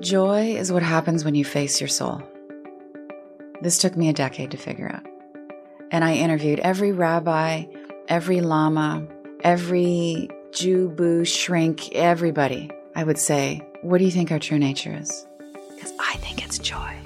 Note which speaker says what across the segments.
Speaker 1: Joy is what happens when you face your soul. This took me a decade to figure out. And I interviewed every rabbi, every lama, every Jew, boo, shrink, everybody. I would say, What do you think our true nature is? Because I think it's joy.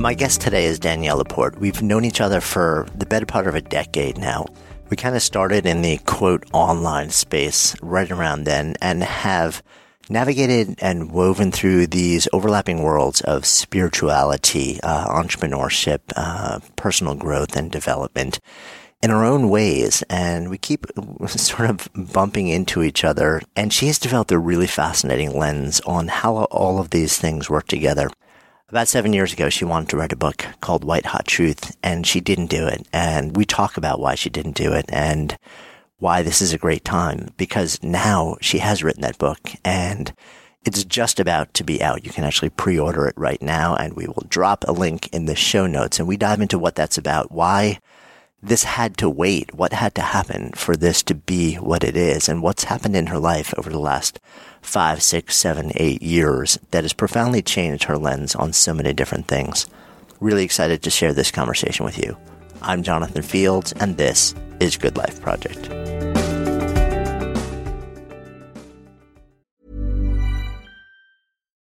Speaker 2: My guest today is Danielle LaPorte. We've known each other for the better part of a decade now. We kind of started in the quote online space right around then and have navigated and woven through these overlapping worlds of spirituality, uh, entrepreneurship, uh, personal growth and development in our own ways. And we keep sort of bumping into each other. And she has developed a really fascinating lens on how all of these things work together. About seven years ago, she wanted to write a book called White Hot Truth, and she didn't do it. And we talk about why she didn't do it and why this is a great time because now she has written that book and it's just about to be out. You can actually pre-order it right now and we will drop a link in the show notes and we dive into what that's about, why this had to wait, what had to happen for this to be what it is and what's happened in her life over the last five, six, seven, eight years that has profoundly changed her lens on so many different things. Really excited to share this conversation with you. I'm Jonathan Fields, and this is Good Life Project.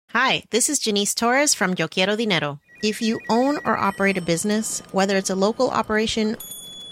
Speaker 3: Hi, this is Janice Torres from Yo Quiero Dinero. If you own or operate a business, whether it's a local operation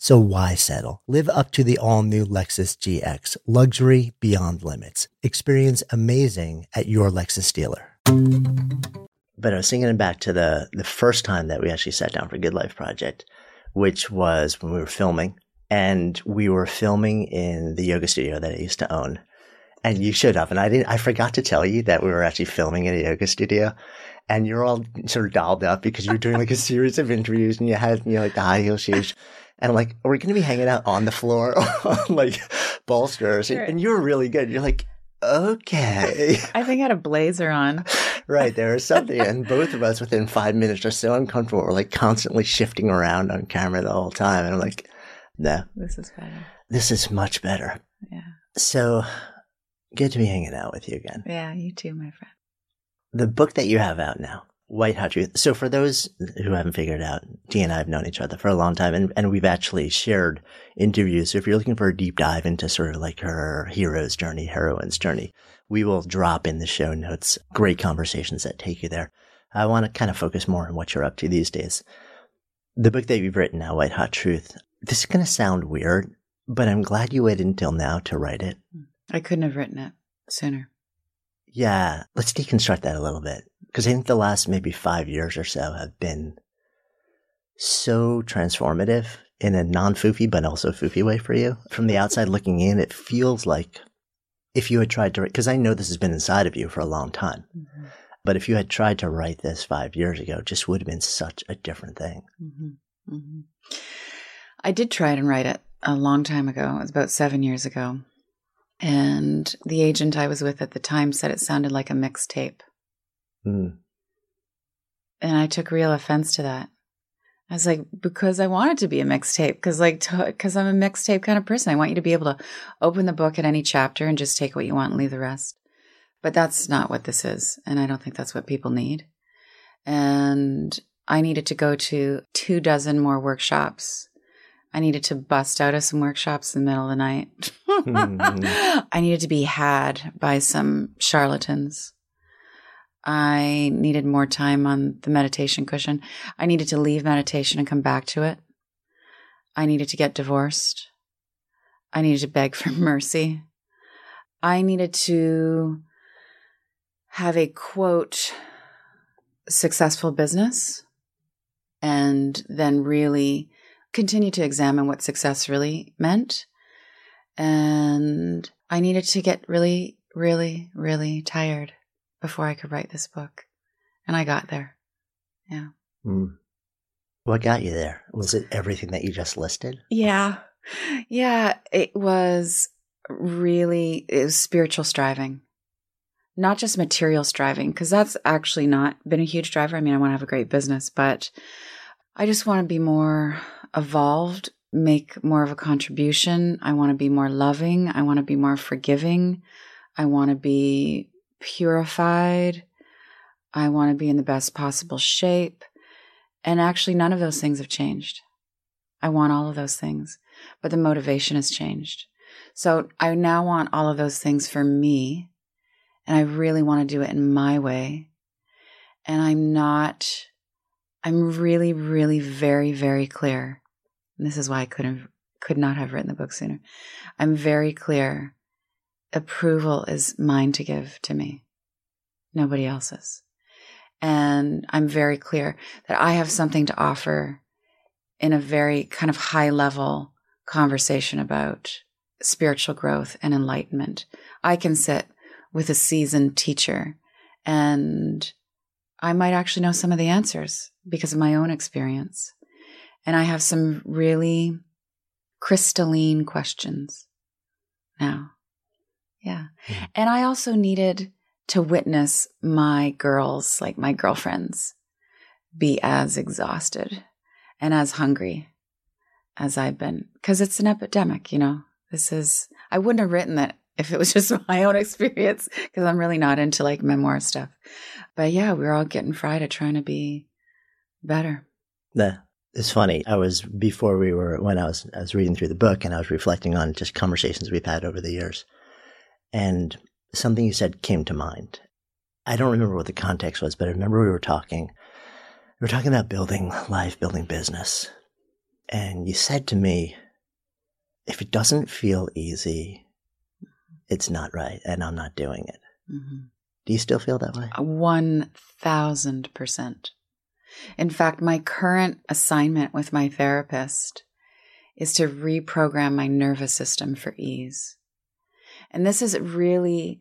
Speaker 2: So why settle? Live up to the all new Lexus GX, luxury beyond limits. Experience amazing at your Lexus dealer. But I was thinking back to the, the first time that we actually sat down for Good Life Project, which was when we were filming. And we were filming in the yoga studio that I used to own. And you showed up and I didn't, I forgot to tell you that we were actually filming in a yoga studio and you're all sort of dialed up because you're doing like a series of interviews and you had, you know, like the high heel shoes. And I'm like, are we going to be hanging out on the floor on like bolsters? Sure. And you're really good. You're like, okay.
Speaker 1: I think I had a blazer on.
Speaker 2: right. There was something. And both of us within five minutes are so uncomfortable. We're like constantly shifting around on camera the whole time. And I'm like, no.
Speaker 1: This is better.
Speaker 2: This is much better.
Speaker 1: Yeah.
Speaker 2: So good to be hanging out with you again.
Speaker 1: Yeah, you too, my friend.
Speaker 2: The book that you have out now, White Hot Truth. So for those who haven't figured out, Dee and I have known each other for a long time and, and we've actually shared interviews. So if you're looking for a deep dive into sort of like her hero's journey, heroine's journey, we will drop in the show notes great conversations that take you there. I want to kind of focus more on what you're up to these days. The book that you've written now, White Hot Truth, this is going to sound weird, but I'm glad you waited until now to write it.
Speaker 1: I couldn't have written it sooner.
Speaker 2: Yeah, let's deconstruct that a little bit because I think the last maybe five years or so have been so transformative in a non foofy but also foofy way for you. From the outside looking in, it feels like if you had tried to, because I know this has been inside of you for a long time, mm-hmm. but if you had tried to write this five years ago, just would have been such a different thing. Mm-hmm.
Speaker 1: Mm-hmm. I did try and write it a long time ago. It was about seven years ago. And the agent I was with at the time said it sounded like a mixtape. Mm. And I took real offense to that. I was like, because I want it to be a mixtape, because like, because I'm a mixtape kind of person. I want you to be able to open the book at any chapter and just take what you want and leave the rest. But that's not what this is, and I don't think that's what people need. And I needed to go to two dozen more workshops. I needed to bust out of some workshops in the middle of the night. mm-hmm. I needed to be had by some charlatans. I needed more time on the meditation cushion. I needed to leave meditation and come back to it. I needed to get divorced. I needed to beg for mercy. I needed to have a quote successful business and then really continue to examine what success really meant. And I needed to get really, really, really tired before I could write this book. And I got there. Yeah. Mm.
Speaker 2: What got you there? Was it everything that you just listed?
Speaker 1: Yeah. Yeah. It was really, it was spiritual striving, not just material striving, because that's actually not been a huge driver. I mean, I want to have a great business, but I just want to be more evolved, make more of a contribution. I want to be more loving. I want to be more forgiving. I want to be purified. I want to be in the best possible shape. And actually, none of those things have changed. I want all of those things, but the motivation has changed. So I now want all of those things for me. And I really want to do it in my way. And I'm not, I'm really, really very, very clear. And this is why I couldn't, could not have written the book sooner. I'm very clear approval is mine to give to me, nobody else's. And I'm very clear that I have something to offer in a very kind of high level conversation about spiritual growth and enlightenment. I can sit with a seasoned teacher and I might actually know some of the answers because of my own experience. And I have some really crystalline questions now. Yeah. Mm-hmm. And I also needed to witness my girls, like my girlfriends, be as exhausted and as hungry as I've been. Because it's an epidemic, you know. This is, I wouldn't have written that if it was just my own experience, because I'm really not into like memoir stuff. But yeah, we are all getting fried at trying to be better.
Speaker 2: Yeah. It's funny. I was before we were when I was I was reading through the book and I was reflecting on just conversations we've had over the years. And something you said came to mind. I don't remember what the context was, but I remember we were talking. We were talking about building life, building business. And you said to me, if it doesn't feel easy, it's not right, and I'm not doing it. Mm-hmm. Do you still feel that way?
Speaker 1: 1000%. In fact, my current assignment with my therapist is to reprogram my nervous system for ease. And this is really,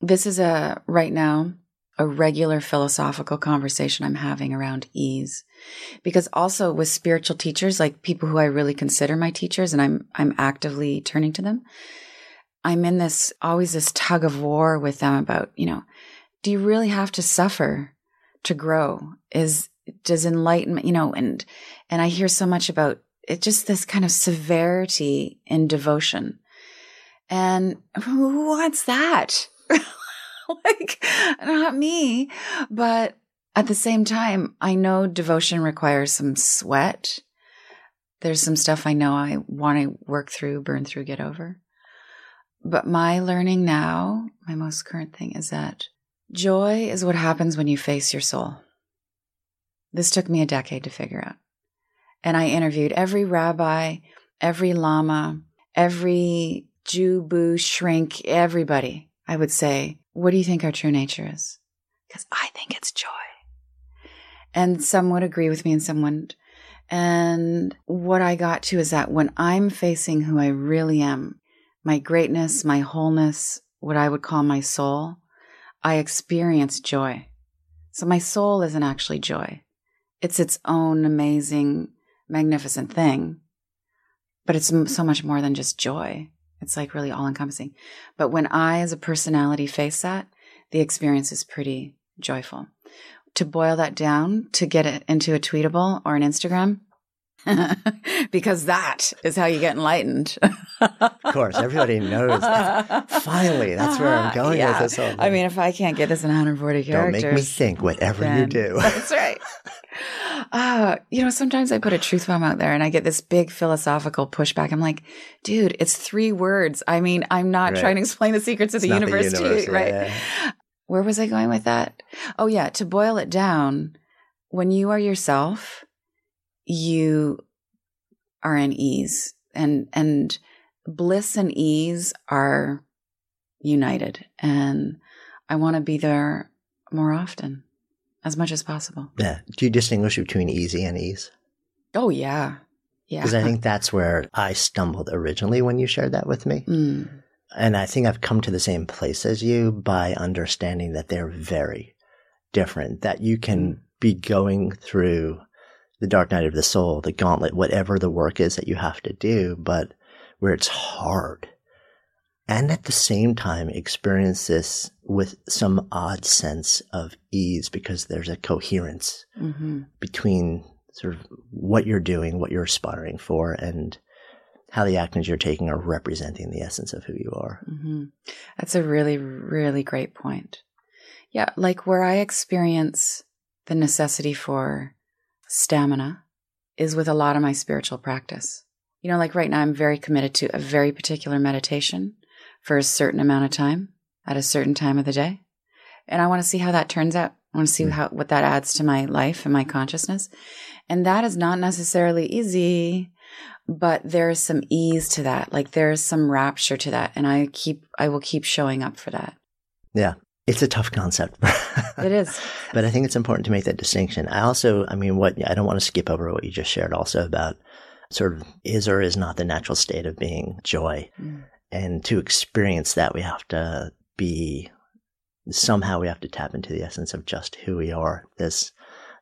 Speaker 1: this is a, right now, a regular philosophical conversation I'm having around ease. Because also with spiritual teachers, like people who I really consider my teachers and I'm, I'm actively turning to them, I'm in this, always this tug of war with them about, you know, do you really have to suffer to grow? Is, does enlightenment, you know, and, and I hear so much about it, just this kind of severity in devotion and who wants that? like, not me. But at the same time, I know devotion requires some sweat. There's some stuff I know I want to work through, burn through, get over. But my learning now, my most current thing is that joy is what happens when you face your soul. This took me a decade to figure out. And I interviewed every rabbi, every lama, every Jew, boo, shrink, everybody, I would say, what do you think our true nature is? Because I think it's joy. And some would agree with me and some wouldn't. And what I got to is that when I'm facing who I really am, my greatness, my wholeness, what I would call my soul, I experience joy. So my soul isn't actually joy. It's its own amazing, magnificent thing. But it's so much more than just joy. It's like really all encompassing. But when I, as a personality, face that, the experience is pretty joyful. To boil that down, to get it into a tweetable or an Instagram, because that is how you get enlightened.
Speaker 2: of course, everybody knows. That. Finally, that's where I'm going
Speaker 1: yeah.
Speaker 2: with this whole thing.
Speaker 1: I mean, if I can't get this in 140 characters,
Speaker 2: don't make me think. Whatever you do,
Speaker 1: that's right. Uh, you know, sometimes I put a truth bomb out there and I get this big philosophical pushback. I'm like, dude, it's three words. I mean, I'm not
Speaker 2: Right.
Speaker 1: trying to explain the secrets of the
Speaker 2: not the
Speaker 1: universe, to you, right?
Speaker 2: yeah.
Speaker 1: Where was I going with that? Oh, yeah. To boil it down, when you are yourself, you are in ease and, and bliss and ease are united. And I want to be there more often, as much as possible.
Speaker 2: yeah. Do you distinguish between easy and ease?
Speaker 1: Oh, yeah. Yeah.
Speaker 2: Because I think that's where I stumbled originally when you shared that with me.
Speaker 1: Mm,
Speaker 2: And I think I've come to the same place as you by understanding that they're very different, that you can be going through the dark night of the soul, the gauntlet, whatever the work is that you have to do, but where it's hard. And at the same time, experience this with some odd sense of ease because there's a coherence
Speaker 1: hmm
Speaker 2: between sort of what you're doing, what you're aspiring for, and how the actions you're taking are representing the essence of who you are.
Speaker 1: hmm That's a really, really great point. Yeah, like where I experience the necessity for stamina is with a lot of my spiritual practice. You know, like right now, I'm very committed to a very particular meditation for a certain amount of time at a certain time of the day. And I want to see how that turns out. I want to see how, what that adds to my life and my consciousness. And that is not necessarily easy, but there is some ease to that. Like there is some rapture to that. And I keep, I will keep showing up for that.
Speaker 2: Yeah. It's a tough concept.
Speaker 1: It is.
Speaker 2: but I think it's important to make that distinction. I also, I mean, what, I don't want to skip over what you just shared also about sort of is or is not the natural state of being joy.
Speaker 1: Mm.
Speaker 2: And to experience that, we have to be, somehow we have to tap into the essence of just who we are. This,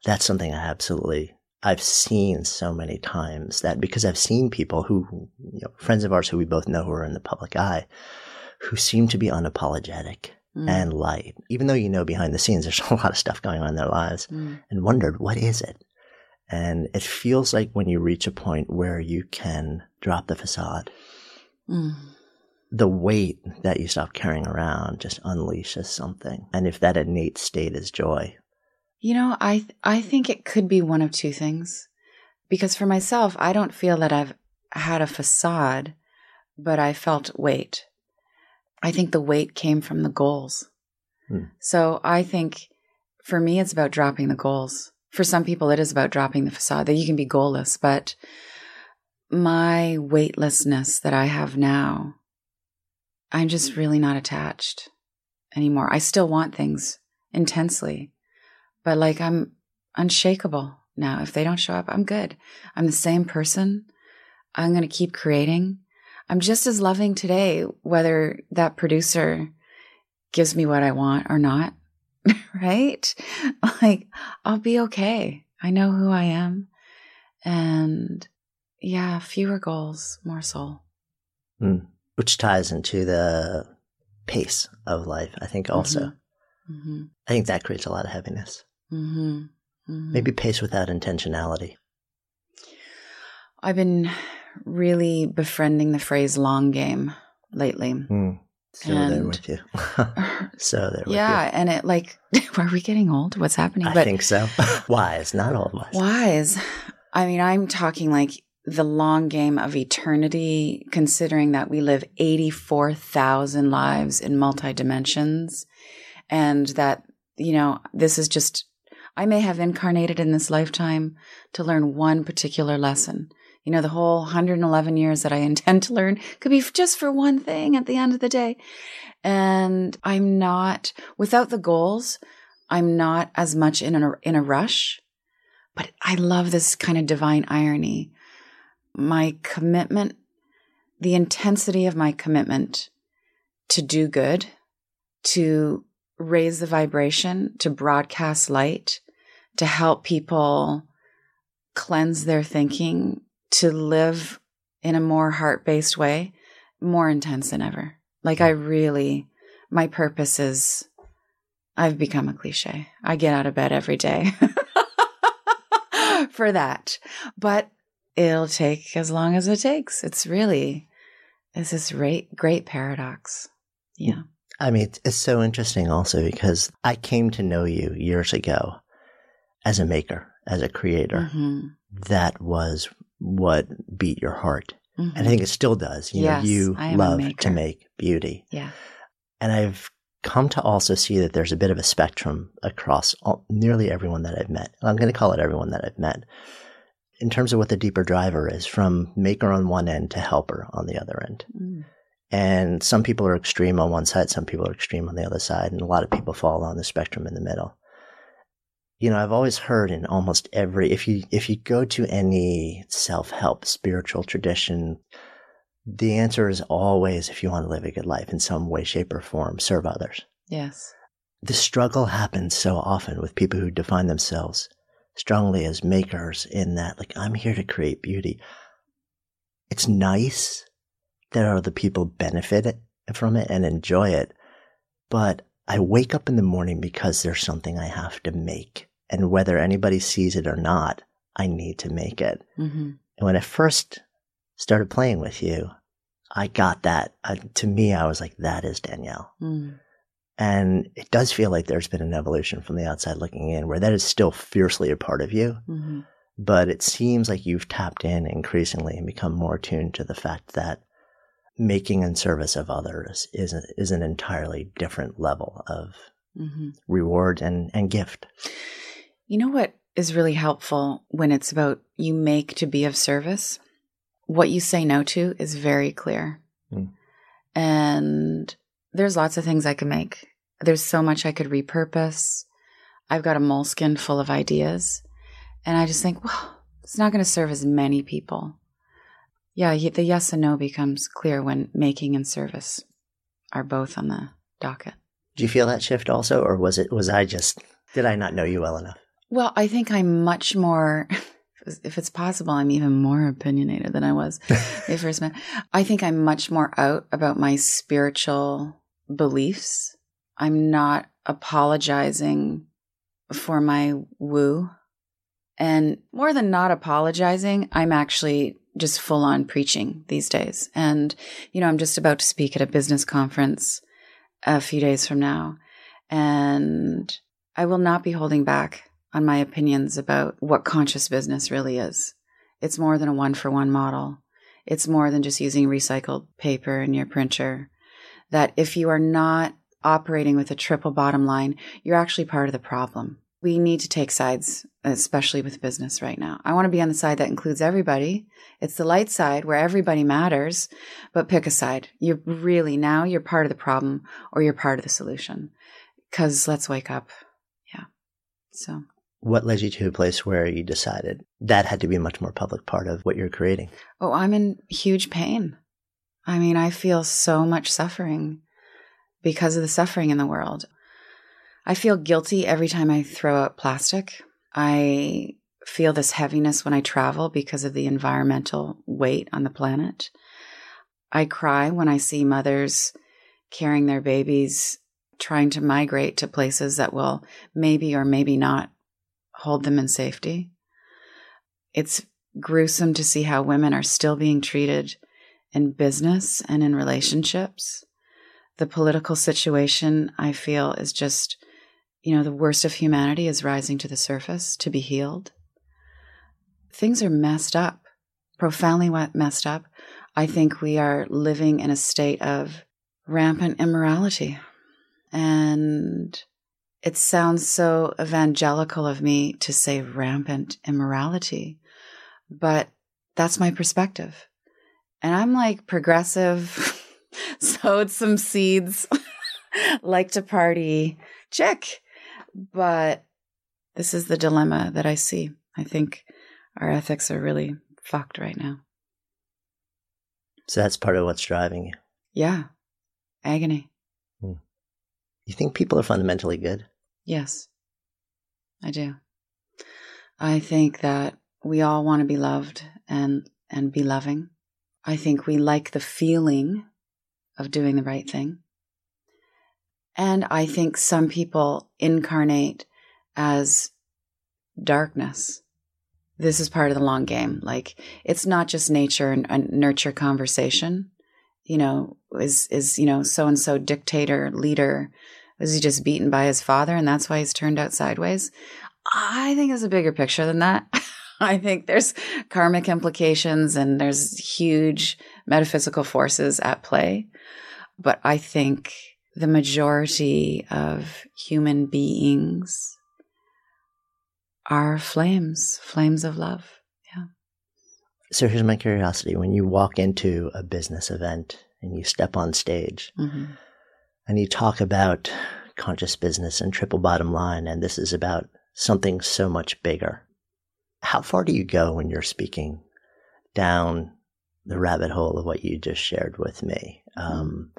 Speaker 2: that's something I absolutely, I've seen so many times that because I've seen people who, you know, friends of ours who we both know who are in the public eye, who seem to be unapologetic
Speaker 1: Mm.
Speaker 2: and light, even though you know behind the scenes there's a lot of stuff going on in their lives,
Speaker 1: Mm.
Speaker 2: and wondered, what is it? And it feels like when you reach a point where you can drop the facade,
Speaker 1: Mm.
Speaker 2: The weight that you stop carrying around just unleashes something. And if that innate state is joy,
Speaker 1: You know, I th- I think it could be one of two things. Because for myself, I don't feel that I've had a facade, but I felt weight. I think the weight came from the goals.
Speaker 2: Hmm.
Speaker 1: So I think for me, it's about dropping the goals. For some people, it is about dropping the facade that you can be goalless, but my weightlessness that I have now, I'm just really not attached anymore. I still want things intensely, but like I'm unshakable now. If they don't show up, I'm good. I'm the same person. I'm going to keep creating. I'm just as loving today, whether that producer gives me what I want or not. right? Like, I'll be okay. I know who I am. And yeah, fewer goals, more soul. Hmm.
Speaker 2: Which ties into the pace of life, I think also.
Speaker 1: hmm
Speaker 2: I think that creates a lot of heaviness.
Speaker 1: hmm hmm
Speaker 2: Maybe pace without intentionality.
Speaker 1: I've been really befriending the phrase long game lately.
Speaker 2: Mm. So there with you. so there with
Speaker 1: yeah,
Speaker 2: you.
Speaker 1: and it like, are we getting old? What's happening?
Speaker 2: I think so. wise, not old wise.
Speaker 1: wise. I mean, I'm talking like the long game of eternity, considering that we live 84,000 lives in multi dimensions, and that, you know, this is just, I may have incarnated in this lifetime to learn one particular lesson. You know, the whole 111 years that I intend to learn could be just for one thing at the end of the day. And I'm not, without the goals, I'm not as much in a, in a rush. But I love this kind of divine irony. My commitment, the intensity of my commitment to do good, to raise the vibration, to broadcast light, to help people cleanse their thinking, to live in a more heart based way, more intense than ever. Like, I really, my purpose is I've become a cliche. I get out of bed every day for that. But it'll take as long as it takes. It's really, it's this great, great paradox. Yeah.
Speaker 2: I mean, it's, it's so interesting also because I came to know you years ago as a maker, as a creator.
Speaker 1: Mm-hmm.
Speaker 2: That was what beat your heart.
Speaker 1: Mm-hmm.
Speaker 2: And I think it still does. You
Speaker 1: Yes,
Speaker 2: know, you
Speaker 1: I am a
Speaker 2: love to make beauty.
Speaker 1: Yeah.
Speaker 2: And I've come to also see that there's a bit of a spectrum across all, nearly everyone that I've met. I'm going to call it everyone that I've met in terms of what the deeper driver is from maker on one end to helper on the other end.
Speaker 1: Mm.
Speaker 2: And some people are extreme on one side, some people are extreme on the other side, and a lot of people fall on the spectrum in the middle. You know, I've always heard in almost every if you if you go to any self-help spiritual tradition, the answer is always if you want to live a good life in some way, shape, or form, serve others.
Speaker 1: Yes.
Speaker 2: The struggle happens so often with people who define themselves strongly as makers in that, like, I'm here to create beauty. It's nice that other people benefit from it and enjoy it, but I wake up in the morning because there's something I have to make. And whether anybody sees it or not, I need to make it.
Speaker 1: Mm-hmm.
Speaker 2: And when I first started playing with you, I got that. Uh, to me, I was like, that is Danielle.
Speaker 1: Mm.
Speaker 2: And it does feel like there's been an evolution from the outside looking in where that is still fiercely a part of you.
Speaker 1: Mm-hmm.
Speaker 2: But it seems like you've tapped in increasingly and become more attuned to the fact that making and service of others is, is an entirely different level of
Speaker 1: Mm-hmm.
Speaker 2: reward and, and gift.
Speaker 1: You know what is really helpful when it's about you make to be of service? What you say no to is very clear.
Speaker 2: Mm.
Speaker 1: And there's lots of things I can make. There's so much I could repurpose. I've got a Moleskine full of ideas. And I just think, well, it's not going to serve as many people. Yeah, the yes and no becomes clear when making and service are both on the docket.
Speaker 2: Do you feel that shift also, or was it was I just did I not know you well enough?
Speaker 1: Well, I think I'm much more, if it's possible, I'm even more opinionated than I was when I first met. I think I'm much more out about my spiritual beliefs. I'm not apologizing for my woo. And more than not apologizing, I'm actually just full on preaching these days. And, you know, I'm just about to speak at a business conference a few days from now. And I will not be holding back on my opinions about what conscious business really is. It's more than a one for one model. It's more than just using recycled paper in your printer. That if you are not operating with a triple bottom line, you're actually part of the problem. We need to take sides, especially with business right now. I want to be on the side that includes everybody. It's the light side where everybody matters, but pick a side. You're really now you're part of the problem or you're part of the solution. Cause let's wake up. Yeah. So
Speaker 2: What led you to a place where you decided that had to be a much more public part of what you're creating?
Speaker 1: Oh, I'm in huge pain. I mean, I feel so much suffering because of the suffering in the world. I feel guilty every time I throw out plastic. I feel this heaviness when I travel because of the environmental weight on the planet. I cry when I see mothers carrying their babies, trying to migrate to places that will maybe or maybe not hold them in safety. It's gruesome to see how women are still being treated in business and in relationships. The political situation, I feel, is just, you know, the worst of humanity is rising to the surface to be healed. Things are messed up, profoundly messed up. I think we are living in a state of rampant immorality. And it sounds so evangelical of me to say rampant immorality, but that's my perspective. And I'm like progressive, sowed some seeds, like to party, check. But this is the dilemma that I see. I think our ethics are really fucked right now.
Speaker 2: So that's part of what's driving you.
Speaker 1: Yeah. Agony. Hmm.
Speaker 2: You think people are fundamentally good?
Speaker 1: Yes, I do. I think that we all want to be loved and and be loving. I think we like the feeling of doing the right thing. And I think some people incarnate as darkness. This is part of the long game. Like it's not just nature and, and nurture conversation. You know, is is you know so and so dictator leader was he just beaten by his father and that's why he's turned out sideways? I think it's a bigger picture than that. I think there's karmic implications and there's huge metaphysical forces at play. But I think the majority of human beings are flames, flames of love. Yeah.
Speaker 2: So here's my curiosity. When you walk into a business event and you step on stage
Speaker 1: hmm
Speaker 2: and you talk about conscious business and triple bottom line, and this is about something so much bigger, how far do you go when you're speaking down the rabbit hole of what you just shared with me? Um,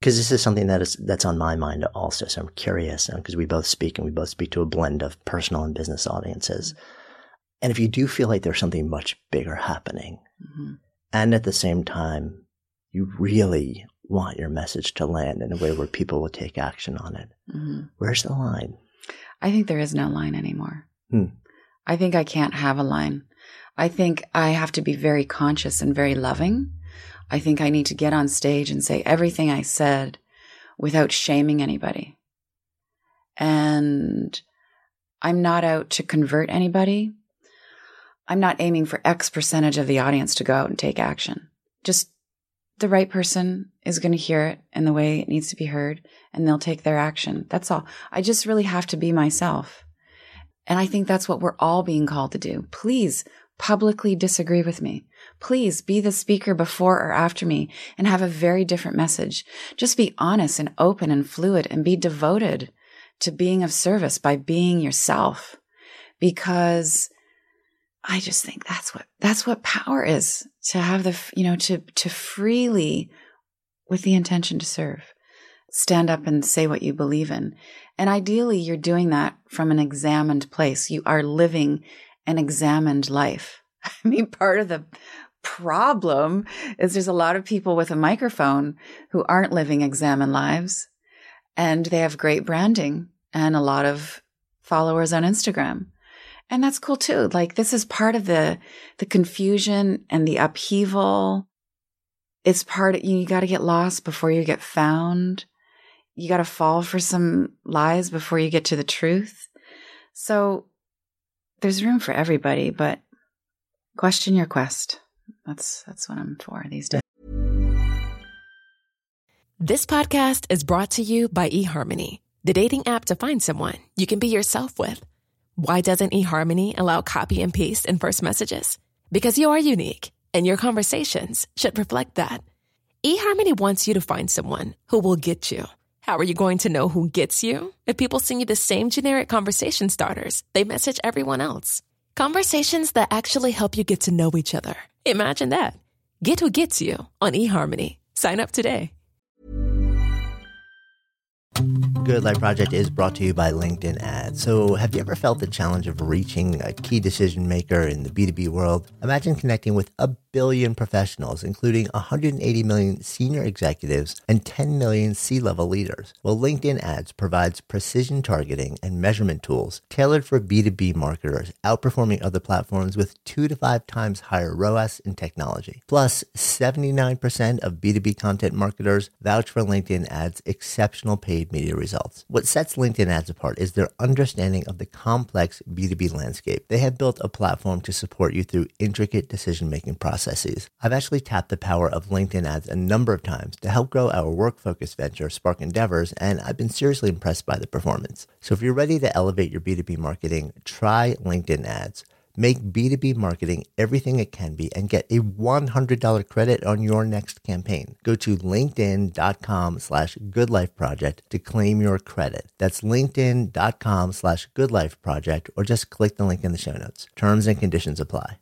Speaker 2: because this is something that is that's on my mind also. So I'm curious because we both speak and we both speak to a blend of personal and business audiences. And if you do feel like there's something much bigger happening,
Speaker 1: hmm
Speaker 2: and at the same time, you really want your message to land in a way where people will take action on it,
Speaker 1: hmm
Speaker 2: where's the line?
Speaker 1: I think there is no line anymore.
Speaker 2: Hmm.
Speaker 1: I think I can't have a line. I think I have to be very conscious and very loving. I think I need to get on stage and say everything I said without shaming anybody. And I'm not out to convert anybody. I'm not aiming for X percentage of the audience to go out and take action. Just the right person is going to hear it in the way it needs to be heard and they'll take their action. That's all. I just really have to be myself. And I think that's what we're all being called to do. Please publicly disagree with me. Please be the speaker before or after me and have a very different message. Just be honest and open and fluid and be devoted to being of service by being yourself. Because I just think that's what, that's what power is to have the, you know, to, to freely with the intention to serve, stand up and say what you believe in. And ideally, you're doing that from an examined place. You are living an examined life. I mean, part of the problem is there's a lot of people with a microphone who aren't living examined lives and they have great branding and a lot of followers on Instagram. And that's cool too. Like this is part of the the confusion and the upheaval. It's part of you got to get lost before you get found. You got to fall for some lies before you get to the truth. So there's room for everybody, but question your quest. That's that's what I'm for these days.
Speaker 4: This podcast is brought to you by eHarmony, the dating app to find someone you can be yourself with. Why doesn't eHarmony allow copy and paste in first messages? Because you are unique, and your conversations should reflect that. eHarmony wants you to find someone who will get you. How are you going to know who gets you? If people send you the same generic conversation starters they message everyone else. Conversations that actually help you get to know each other. Imagine that. Get who gets you on eHarmony. Sign up today.
Speaker 2: Good Life Project is brought to you by LinkedIn Ads. So, have you ever felt the challenge of reaching a key decision maker in the B2B world? Imagine connecting with a billion professionals, including 180 million senior executives and 10 million C level leaders. Well, LinkedIn Ads provides precision targeting and measurement tools tailored for B2B marketers, outperforming other platforms with two to five times higher ROAS in technology. Plus, 79% of B2B content marketers vouch for LinkedIn Ads' exceptional paid media results. What sets LinkedIn Ads apart is their understanding of the complex B2B landscape. They have built a platform to support you through intricate decision making processes. I've actually tapped the power of LinkedIn Ads a number of times to help grow our work focused venture, Spark Endeavors, and I've been seriously impressed by the performance. So if you're ready to elevate your B2B marketing, try LinkedIn Ads. Make B2B marketing everything it can be and get a $100 credit on your next campaign. Go to linkedin.com slash goodlifeproject to claim your credit. That's linkedin.com slash goodlifeproject or just click the link in the show notes. Terms and conditions apply.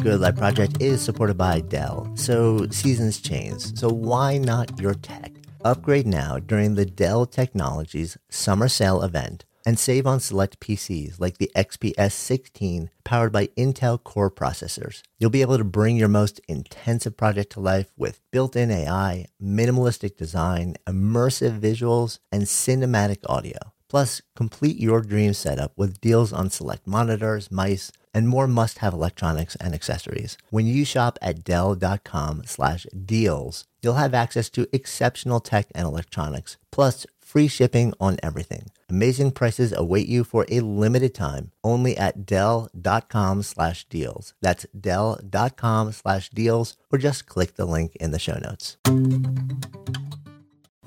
Speaker 2: Good Life Project is supported by Dell, so seasons change. So why not your tech? Upgrade now during the Dell Technologies Summer Sale event and save on select PCs like the XPS 16 powered by Intel Core processors. You'll be able to bring your most intensive project to life with built in AI, minimalistic design, immersive visuals, and cinematic audio. Plus, complete your dream setup with deals on select monitors, mice, and more must-have electronics and accessories. When you shop at Dell.com slash deals, you'll have access to exceptional tech and electronics, plus free shipping on everything. Amazing prices await you for a limited time only at Dell.com slash deals. That's Dell.com slash deals, or just click the link in the show notes.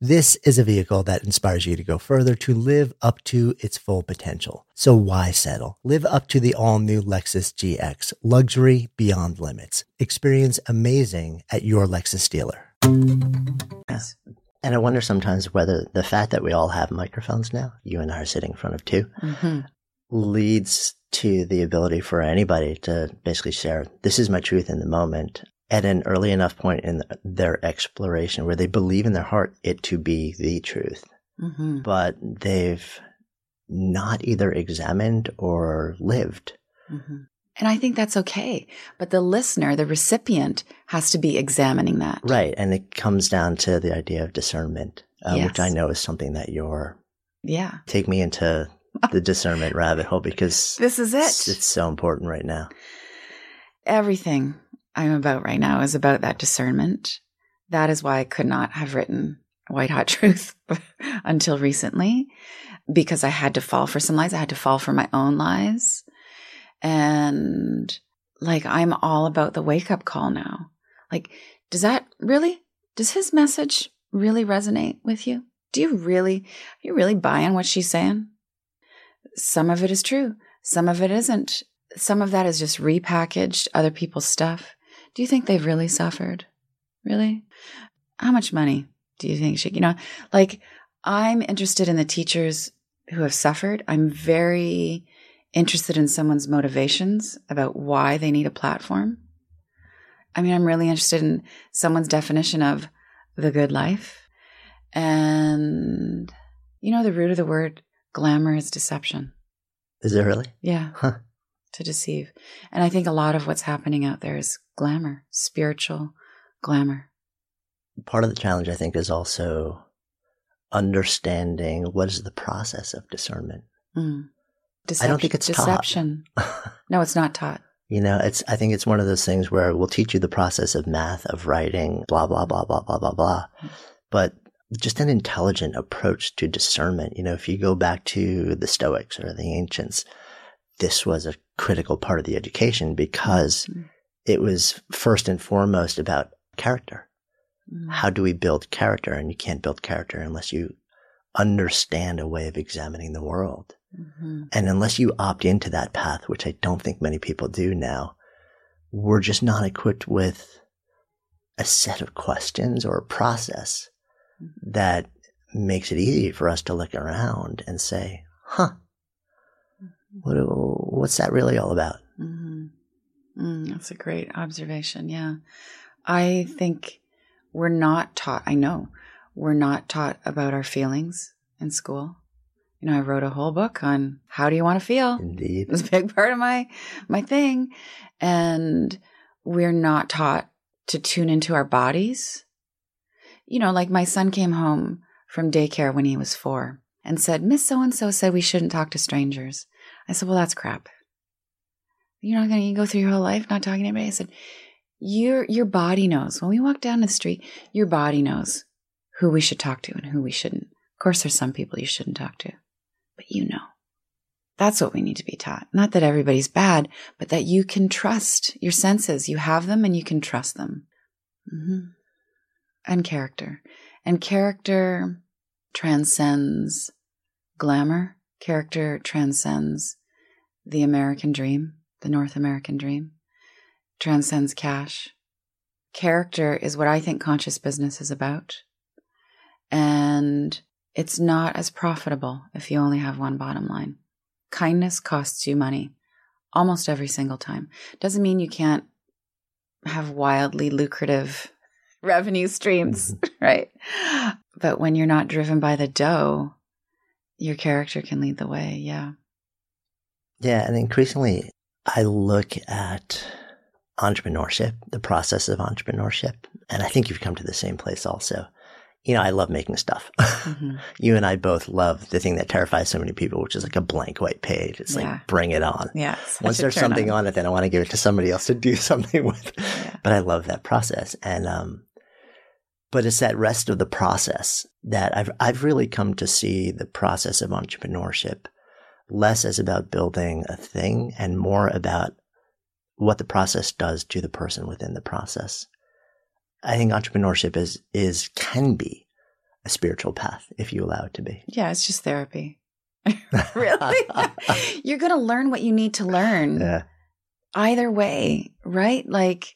Speaker 2: This is a vehicle that inspires you to go further to live up to its full potential. So why settle? Live up to the all new Lexus GX, luxury beyond limits. Experience amazing at your Lexus dealer. Yes. And I wonder sometimes whether the fact that we all have microphones now, you and I are sitting in front of 2
Speaker 1: Mm-hmm.
Speaker 2: leads to the ability for anybody to basically share, this is my truth in the moment at an early enough point in their exploration where they believe in their heart it to be the truth,
Speaker 1: Mm-hmm.
Speaker 2: but they've not either examined or lived.
Speaker 1: Mm-hmm. And I think that's okay. But the listener, the recipient, has to be examining that.
Speaker 2: Right. And it comes down to the idea of discernment, uh, which I know is something that you're
Speaker 1: Yeah.
Speaker 2: take me into the discernment rabbit hole because
Speaker 1: This is
Speaker 2: it's,
Speaker 1: it.
Speaker 2: it's so important right now.
Speaker 1: Everything I'm about right now is about that discernment. That is why I could not have written White Hot Truth until recently because I had to fall for some lies. I had to fall for my own lies. And like, I'm all about the wake up call now. Like, does that really, does his message really resonate with you? Do you really, you really buying what she's saying? Some of it is true. Some of it isn't. Some of that is just repackaged other people's stuff. Do you think they've really suffered? Really? How much money do you think she, you know, like I'm interested in the teachers who have suffered. I'm very interested in someone's motivations about why they need a platform. I mean, I'm really interested in someone's definition of the good life. And, you know, the root of the word glamour is deception.
Speaker 2: Is it really?
Speaker 1: Yeah.
Speaker 2: Huh.
Speaker 1: To deceive. And I think a lot of what's happening out there is glamour, spiritual glamour.
Speaker 2: Part of the challenge, I think, is also understanding what is the process of discernment.
Speaker 1: Mm.
Speaker 2: I don't think it's taught.
Speaker 1: deception. No, it's not taught.
Speaker 2: You know, it's, I think it's one of those things where we'll teach you the process of math, of writing, blah, blah, blah, blah, blah, blah, blah. But just an intelligent approach to discernment. You know, if you go back to the Stoics or the ancients, this was a critical part of the education because
Speaker 1: Mm.
Speaker 2: it was first and foremost about character.
Speaker 1: Mm.
Speaker 2: How do we build character? And you can't build character unless you understand a way of examining the world.
Speaker 1: Mhm.
Speaker 2: And unless you opt into that path, which I don't think many people do now, we're just not equipped with a set of questions or a process that makes it easy for us to look around and say, huh, what, what's that really all about?
Speaker 1: Mhm. Mm, that's a great observation. Yeah. I think we're not taught, I know, we're not taught about our feelings in school. You know, I wrote a whole book on how do you want to feel?
Speaker 2: Indeed.
Speaker 1: It was a big part of my my thing. And we're not taught to tune into our bodies. You know, like my son came home from daycare when he was four and said, Miss So and so said we shouldn't talk to strangers. I said, Well, that's crap. You're not going to go through your whole life not talking to anybody. I said, Your your body knows. When we walk down the street, your body knows who we should talk to and who we shouldn't. Of course, there's some people you shouldn't talk to, but you know. That's what we need to be taught. Not that everybody's bad, but that you can trust your senses. You have them and you can trust them. Mm-hmm. And character. And character transcends glamour. Character transcends the American dream, the North American dream, transcends cash. Character is what I think conscious business is about. And it's not as profitable if you only have one bottom line. Kindness costs you money almost every single time. Doesn't mean you can't have wildly lucrative revenue streams, mm-hmm. right? But when you're not driven by the dough, your character can lead the way. Yeah.
Speaker 2: Yeah. And increasingly, I look at entrepreneurship, the process of entrepreneurship, and I think you've come to the same place also you know, I love making stuff. Mm-hmm. you and I both love the thing that terrifies so many people, which is like a blank white page. It's yeah. like, bring it on.
Speaker 1: Yeah.
Speaker 2: Once there's something on. on. it, then I want to give it to somebody else to do something with. Yeah. But I love that process. And, um, but it's that rest of the process that I've, I've really come to see the process of entrepreneurship less as about building a thing and more about what the process does to the person within the process. I think entrepreneurship is, is, can be a spiritual path if you allow it to be.
Speaker 1: Yeah, it's just therapy. really? You're going to learn what you need to learn.
Speaker 2: Yeah.
Speaker 1: Either way, right? Like,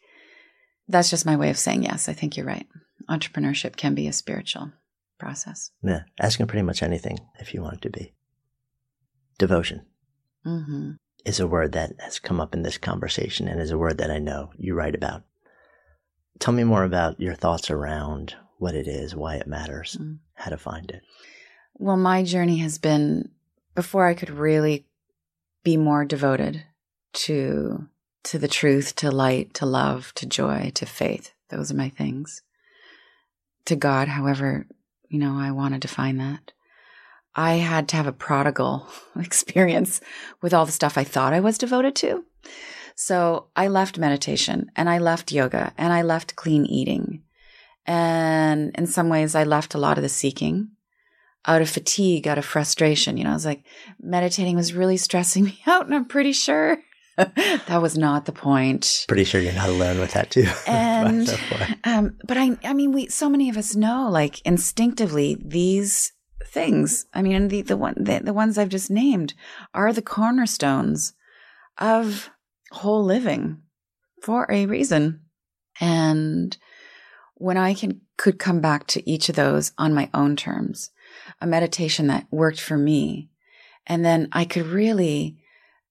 Speaker 1: that's just my way of saying yes. I think you're right. Entrepreneurship can be a spiritual process.
Speaker 2: Yeah. Asking pretty much anything if you want it to be. Devotion
Speaker 1: mm-hmm.
Speaker 2: is a word that has come up in this conversation and is a word that I know you write about. Tell me more about your thoughts around what it is, why it matters, mm. how to find it.
Speaker 1: Well, my journey has been before I could really be more devoted to to the truth, to light, to love, to joy, to faith. Those are my things. To God, however, you know, I want to define that. I had to have a prodigal experience with all the stuff I thought I was devoted to. So I left meditation and I left yoga and I left clean eating. And in some ways, I left a lot of the seeking out of fatigue, out of frustration. You know, I was like, meditating was really stressing me out. And I'm pretty sure that was not the point.
Speaker 2: Pretty sure you're not alone with that too.
Speaker 1: And, um, but I, I mean, we, so many of us know, like instinctively, these things. I mean, the the one the, the ones I've just named are the cornerstones of whole living for a reason. And when I can could come back to each of those on my own terms, a meditation that worked for me, and then I could really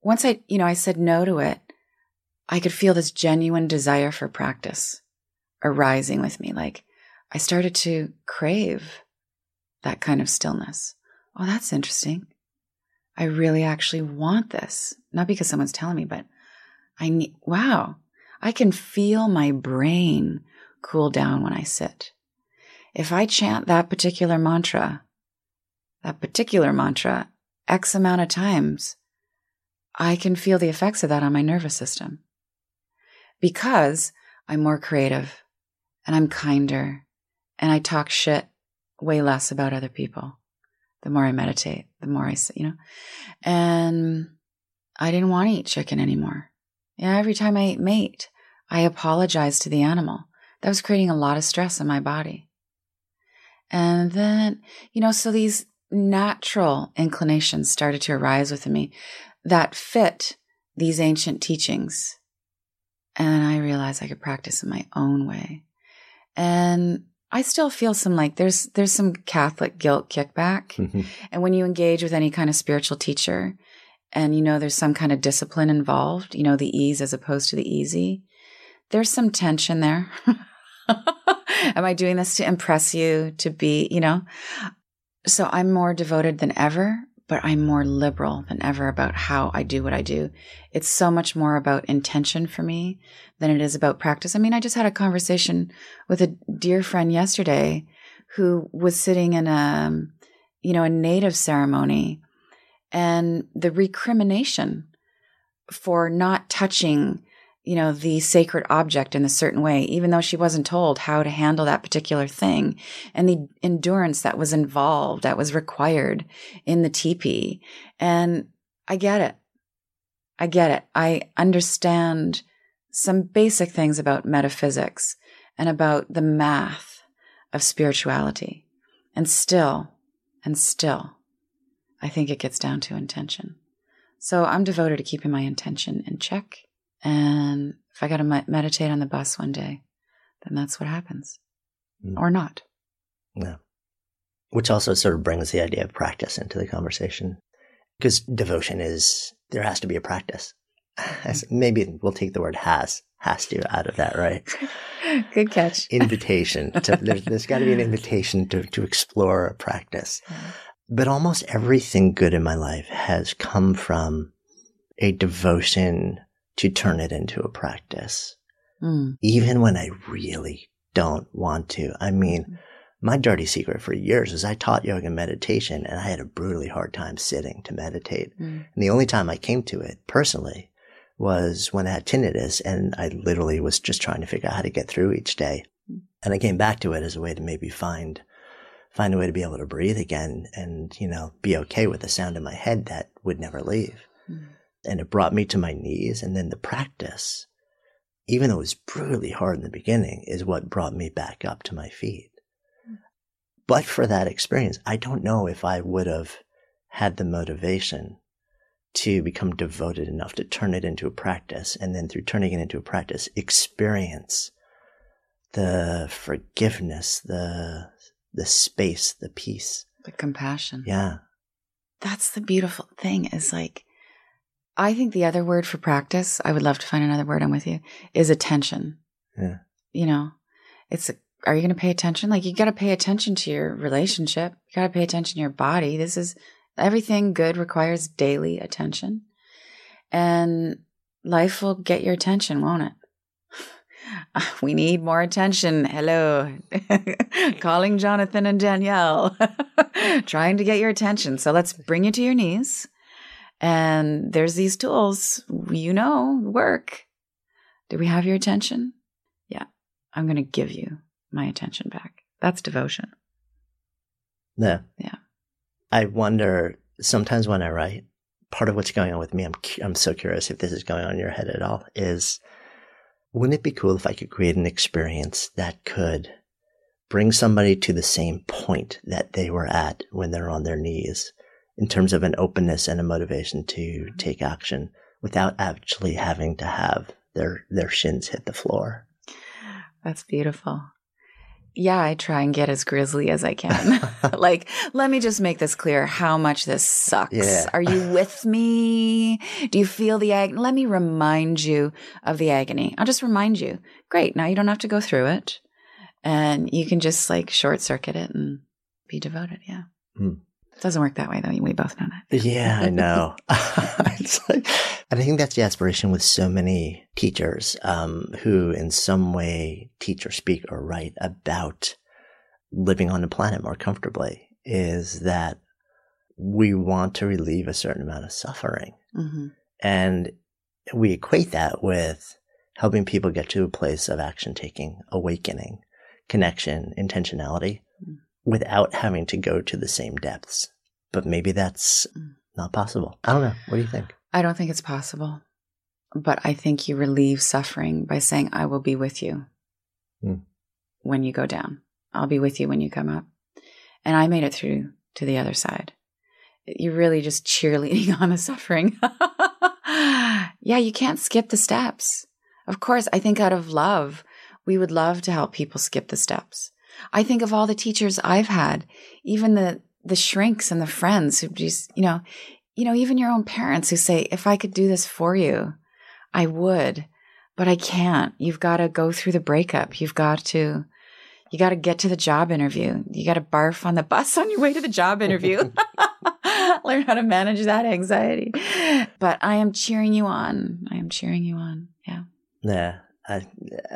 Speaker 1: once I, you know, I said no to it, I could feel this genuine desire for practice arising with me. Like I started to crave that kind of stillness. Oh, that's interesting. I really actually want this. Not because someone's telling me, but I need, wow, I can feel my brain cool down when I sit. If I chant that particular mantra, that particular mantra, X amount of times, I can feel the effects of that on my nervous system. Because I'm more creative and I'm kinder and I talk shit way less about other people. The more I meditate, the more I, you know, and I didn't want to eat chicken anymore. Yeah, every time I ate meat, I apologized to the animal. That was creating a lot of stress in my body. And then, you know, so these natural inclinations started to arise within me that fit these ancient teachings. And I realized I could practice in my own way. And I still feel some like there's there's some Catholic guilt kickback. Mm-hmm. And when you engage with any kind of spiritual teacher, and you know there's some kind of discipline involved, you know, the ease as opposed to the easy, there's some tension there. Am I doing this to impress you, to be, you know? So I'm more devoted than ever, but I'm more liberal than ever about how I do what I do. It's so much more about intention for me than it is about practice. I mean, I just had a conversation with a dear friend yesterday who was sitting in a, um, you know, a native ceremony and the recrimination for not touching you know, the sacred object in a certain way, even though she wasn't told how to handle that particular thing and the endurance that was involved, that was required in the teepee. And I get it. I get it. I understand some basic things about metaphysics and about the math of spirituality. And still, and still, I think it gets down to intention. So I'm devoted to keeping my intention in check and if I got to me- meditate on the bus one day, then that's what happens. Mm. Or not.
Speaker 2: Yeah. Which also sort of brings the idea of practice into the conversation. Because devotion is, there has to be a practice. Maybe we'll take the word has, has to out of that, right?
Speaker 1: Good catch.
Speaker 2: Invitation. To, there's, there's got to be an invitation to, to explore a practice. But almost everything good in my life has come from a devotion to turn it into a practice. Mm. Even when I really don't want to. I mean, mm. my dirty secret for years is I taught yoga and meditation and I had a brutally hard time sitting to meditate. Mm. And the only time I came to it personally was when I had tinnitus and I literally was just trying to figure out how to get through each day. Mm. And I came back to it as a way to maybe find, find a way to be able to breathe again and, you know, be okay with the sound in my head that would never leave. Mm and it brought me to my knees. And then the practice, even though it was brutally hard in the beginning, is what brought me back up to my feet. Hmm. But for that experience, I don't know if I would have had the motivation to become devoted enough to turn it into a practice. And then through turning it into a practice, experience the forgiveness, the, the space, the peace,
Speaker 1: the compassion.
Speaker 2: Yeah.
Speaker 1: That's the beautiful thing is like, I think the other word for practice, I would love to find another word, I'm with you, is attention.
Speaker 2: Yeah.
Speaker 1: You know, it's, are you going to pay attention? Like, you got to pay attention to your relationship. You got to pay attention to your body. This is everything good requires daily attention. And life will get your attention, won't it? we need more attention. Hello. Calling Jonathan and Danielle, trying to get your attention. So let's bring you to your knees. And there's these tools, you know, work. Do we have your attention? Yeah. I'm going to give you my attention back. That's devotion.
Speaker 2: Yeah.
Speaker 1: Yeah.
Speaker 2: I wonder sometimes when I write, part of what's going on with me, I'm, I'm so curious if this is going on in your head at all, is wouldn't it be cool if I could create an experience that could bring somebody to the same point that they were at when they're on their knees in terms of an openness and a motivation to take action without actually having to have their their shins hit the floor.
Speaker 1: That's beautiful. Yeah, I try and get as grisly as I can. like, let me just make this clear how much this sucks.
Speaker 2: Yeah.
Speaker 1: Are you with me? Do you feel the agony? Let me remind you of the agony. I'll just remind you. Great. Now you don't have to go through it. And you can just like short circuit it and be devoted. Yeah. Mm. Doesn't work that way though. We both know that.
Speaker 2: Yeah, I know. like, and I think that's the aspiration with so many teachers um, who, in some way, teach or speak or write about living on the planet more comfortably. Is that we want to relieve a certain amount of suffering, mm-hmm. and we equate that with helping people get to a place of action taking, awakening, connection, intentionality without having to go to the same depths. But maybe that's mm. not possible. I don't know. What do you think?
Speaker 1: I don't think it's possible. But I think you relieve suffering by saying, I will be with you mm. when you go down. I'll be with you when you come up. And I made it through to the other side. You're really just cheerleading on the suffering. yeah, you can't skip the steps. Of course, I think out of love, we would love to help people skip the steps. I think of all the teachers I've had, even the the shrinks and the friends who just, you know, you know, even your own parents who say, if I could do this for you, I would, but I can't. You've got to go through the breakup. You've got to, You got to get to the job interview. You got to barf on the bus on your way to the job interview. Learn how to manage that anxiety. But I am cheering you on. I am cheering you on. Yeah.
Speaker 2: Yeah. I,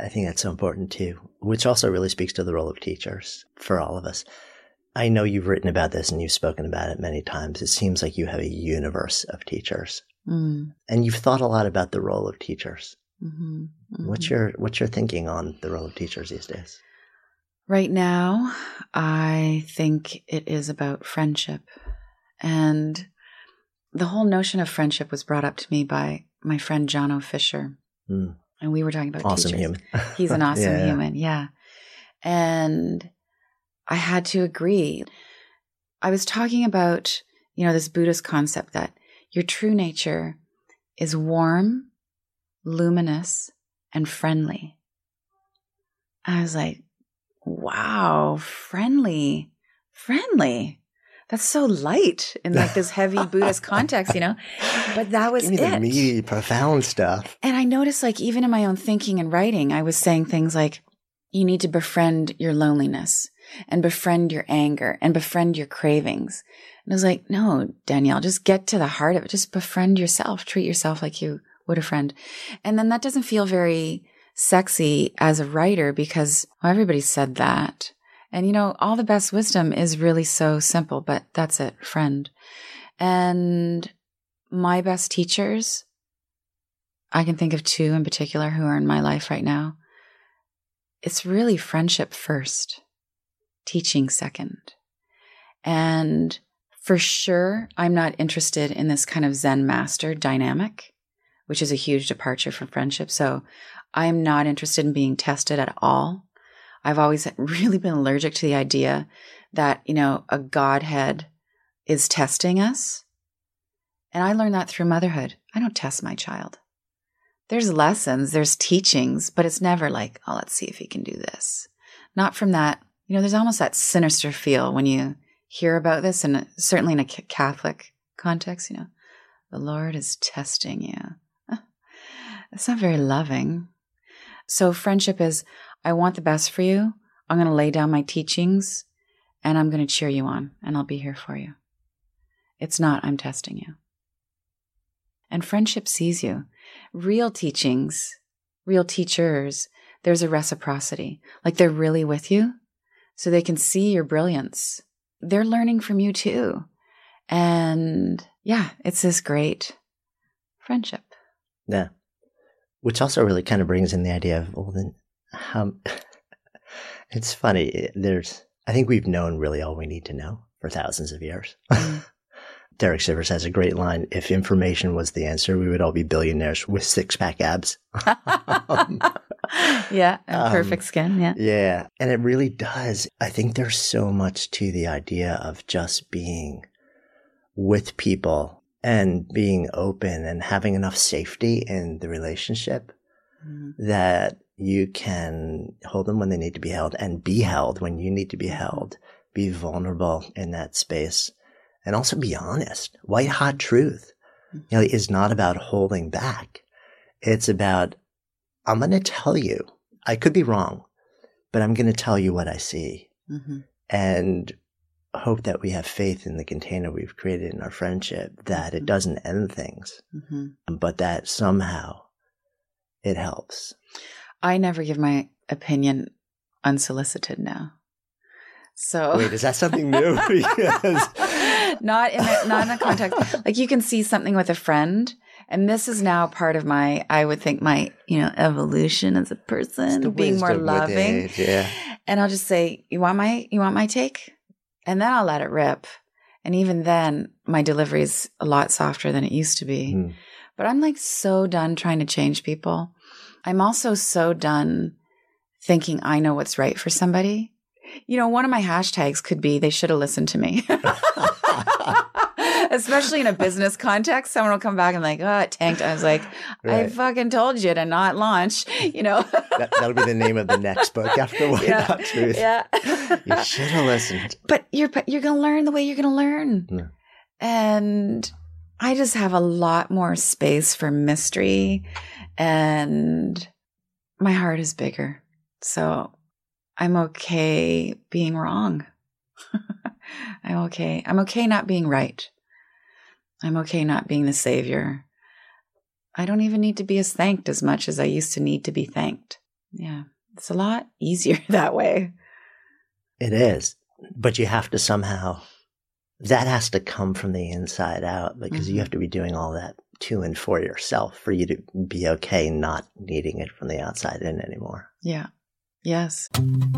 Speaker 2: I think that's so important too, which also really speaks to the role of teachers for all of us. I know you've written about this and you've spoken about it many times. It seems like you have a universe of teachers,
Speaker 1: Mm,
Speaker 2: and you've thought a lot about the role of teachers.
Speaker 1: mhm, mhm.
Speaker 2: What's your what's your thinking on the role of teachers these days?
Speaker 1: Right now, I think it is about friendship. And the whole notion of friendship was brought up to me by my friend John O. Fisher.
Speaker 2: Hmm.
Speaker 1: And we were talking about
Speaker 2: Awesome
Speaker 1: teachers.
Speaker 2: human.
Speaker 1: He's an awesome
Speaker 2: Yeah,
Speaker 1: human. Yeah. And I had to agree. I was talking about, you know, this Buddhist concept that your true nature is warm, luminous, and friendly. I was like, wow, friendly, friendly. That's so light in like this heavy Buddhist context, you know? But that was
Speaker 2: Give me the meaty, profound stuff.
Speaker 1: And I noticed, like, even in my own thinking and writing, I was saying things like, you need to befriend your loneliness and befriend your anger and befriend your cravings. And I was like, no, Danielle, just get to the heart of it. Just befriend yourself. Treat yourself like you would a friend. And then that doesn't feel very sexy as a writer because well, everybody said that. And you know, all the best wisdom is really so simple, but that's it, friend. And my best teachers, I can think of two in particular who are in my life right now. It's really friendship first, teaching second. And for sure, I'm not interested in this kind of Zen master dynamic, which is a huge departure from friendship. So I am not interested in being tested at all. I've always really been allergic to the idea that, you know, a Godhead is testing us. And I learned that through motherhood. I don't test my child. There's lessons, there's teachings, but it's never like, oh, let's see if he can do this. Not from that, you know, there's almost that sinister feel when you hear about this, and uh, certainly in a Catholic context, you know, the Lord is testing you. It's not very loving. So, friendship is I want the best for you. I'm going to lay down my teachings and I'm going to cheer you on and I'll be here for you. It's not, I'm testing you. And friendship sees you. Real teachings, real teachers, there's a reciprocity. Like they're really with you so they can see your brilliance. They're learning from you too. And yeah, it's this great friendship.
Speaker 2: Yeah. Which also really kind of brings in the idea of, well, then how. it's funny. There's, I think we've known really all we need to know for thousands of years. Derek Sivers has a great line If information was the answer, we would all be billionaires with six pack abs.
Speaker 1: yeah, and
Speaker 2: Um,
Speaker 1: perfect skin. Yeah.
Speaker 2: Yeah. And it really does. I think there's so much to the idea of just being with people and being open and having enough safety in the relationship
Speaker 1: Mhm.
Speaker 2: that you can hold them when they need to be held and be held when you need to be held, be vulnerable in that space and also be honest. White hot truth, you know, is not about holding back. It's about, I'm going to tell you, I could be wrong, but I'm going to tell you what I see
Speaker 1: Mhm.
Speaker 2: and hope that we have faith in the container we've created in our friendship that it doesn't end things,
Speaker 1: Mhm.
Speaker 2: but that somehow it helps.
Speaker 1: I never give my opinion unsolicited now. So
Speaker 2: Wait, is that something new? Because
Speaker 1: not in a, not in a context like you can see something with a friend, and this is now part of my I would think my you know evolution as a person, being more loving.
Speaker 2: age, yeah.
Speaker 1: And I'll just say, "You want my you want my take," and then I'll let it rip. And even then, my delivery is a lot softer than it used to be.
Speaker 2: Hmm.
Speaker 1: But I'm like so done trying to change people. I'm also so done thinking I know what's right for somebody. You know, one of my hashtags could be they should have listened to me. Especially in a business context, someone will come back and like, oh, it tanked. I was like, I fucking told you to not launch, you know?
Speaker 2: That, that'll be the name of the next book after White
Speaker 1: yeah.
Speaker 2: Hot Truth.
Speaker 1: yeah.
Speaker 2: You should have listened.
Speaker 1: but you're you're gonna learn the way you're gonna learn
Speaker 2: Yeah.
Speaker 1: and i just have a lot more space for mystery and my heart is bigger so I'm okay being wrong. I'm okay. I'm okay not being right. I'm okay not being the savior. I don't even need to be as thanked as much as I used to need to be thanked. Yeah, it's a lot easier that way.
Speaker 2: It is. But you have to somehow, that has to come from the inside out because mm-hmm. you have to be doing all that to and for yourself for you to be okay not needing it from the outside in anymore.
Speaker 1: Yeah. Yes.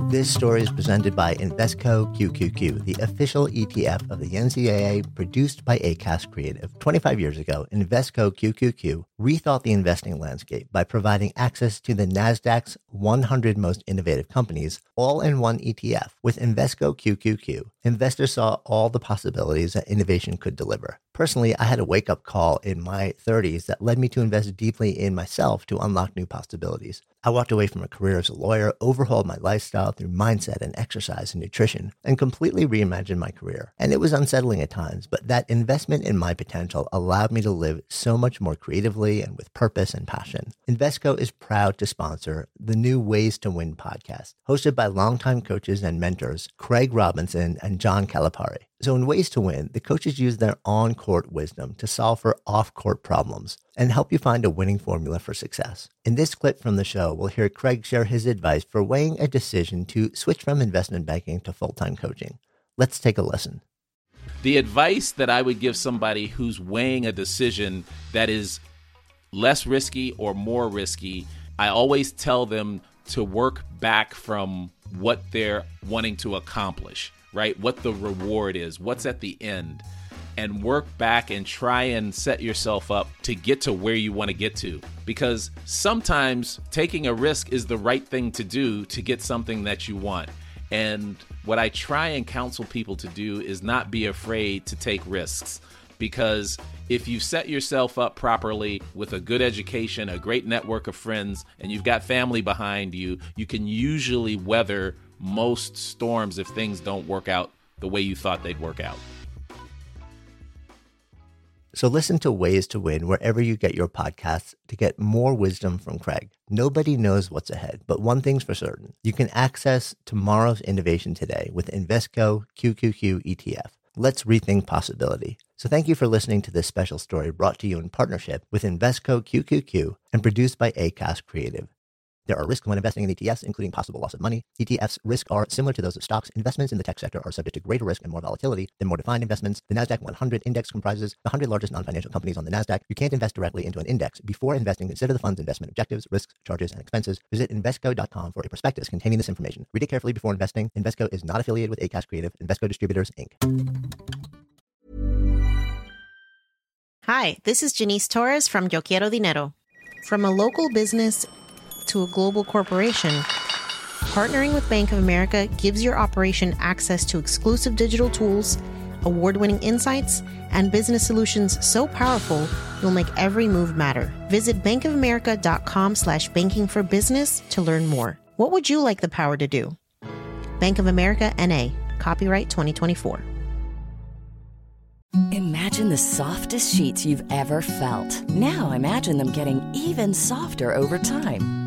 Speaker 2: This story is presented by Invesco QQQ, the official ETF of the NCAA, produced by ACAST Creative. 25 years ago, Invesco QQQ rethought the investing landscape by providing access to the NASDAQ's 100 most innovative companies, all in one ETF. With Invesco QQQ, investors saw all the possibilities that innovation could deliver. Personally, I had a wake up call in my 30s that led me to invest deeply in myself to unlock new possibilities. I walked away from a career as a lawyer, overhauled my lifestyle through mindset and exercise and nutrition, and completely reimagined my career. And it was unsettling at times, but that investment in my potential allowed me to live so much more creatively and with purpose and passion. Invesco is proud to sponsor the new Ways to Win podcast, hosted by longtime coaches and mentors Craig Robinson and John Calipari. So, in Ways to Win, the coaches use their on court wisdom to solve for off court problems and help you find a winning formula for success. In this clip from the show, we'll hear Craig share his advice for weighing a decision to switch from investment banking to full time coaching. Let's take a listen.
Speaker 5: The advice that I would give somebody who's weighing a decision that is less risky or more risky, I always tell them to work back from what they're wanting to accomplish right? What the reward is, what's at the end, and work back and try and set yourself up to get to where you want to get to. Because sometimes taking a risk is the right thing to do to get something that you want. And what I try and counsel people to do is not be afraid to take risks. Because if you set yourself up properly with a good education, a great network of friends, and you've got family behind you, you can usually weather most storms if things don't work out the way you thought they'd work out.
Speaker 2: So listen to Ways to Win wherever you get your podcasts to get more wisdom from Craig. Nobody knows what's ahead, but one thing's for certain. You can access tomorrow's innovation today with Invesco QQQ ETF. Let's rethink possibility. So thank you for listening to this special story brought to you in partnership with Invesco QQQ and produced by ACAST Creative. There are risks when investing in ETFs, including possible loss of money. ETFs' risks are similar to those of stocks. Investments in the tech sector are subject to greater risk and more volatility than more defined investments. The NASDAQ 100 index comprises the 100 largest non financial companies on the NASDAQ. You can't invest directly into an index. Before investing, consider the fund's investment objectives, risks, charges, and expenses. Visit Invesco.com for a prospectus containing this information. Read it carefully before investing. Invesco is not affiliated with ACAST Creative, Invesco Distributors, Inc.
Speaker 3: Hi, this is Janice Torres from Yo Quiero Dinero. From a local business to a global corporation, partnering with Bank of America gives your operation access to exclusive digital tools, award winning insights, and business solutions so powerful you'll make every move matter. Visit bankofamerica.com slash banking for business to learn more. What would you like the power to do? Bank of America NA, copyright 2024.
Speaker 6: Imagine the softest sheets you've ever felt. Now imagine them getting even softer over time.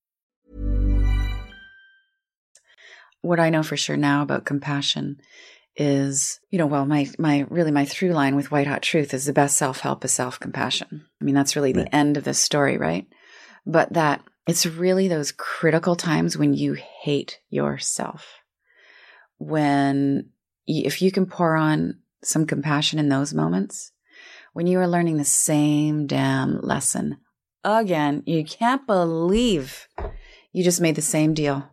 Speaker 1: What I know for sure now about compassion is, you know, well, my my really my through line with White Hot Truth is the best self help is self compassion. I mean, that's really right. the end of the story, right? But that it's really those critical times when you hate yourself, when if you can pour on some compassion in those moments, when you are learning the same damn lesson again, you can't believe you just made the same deal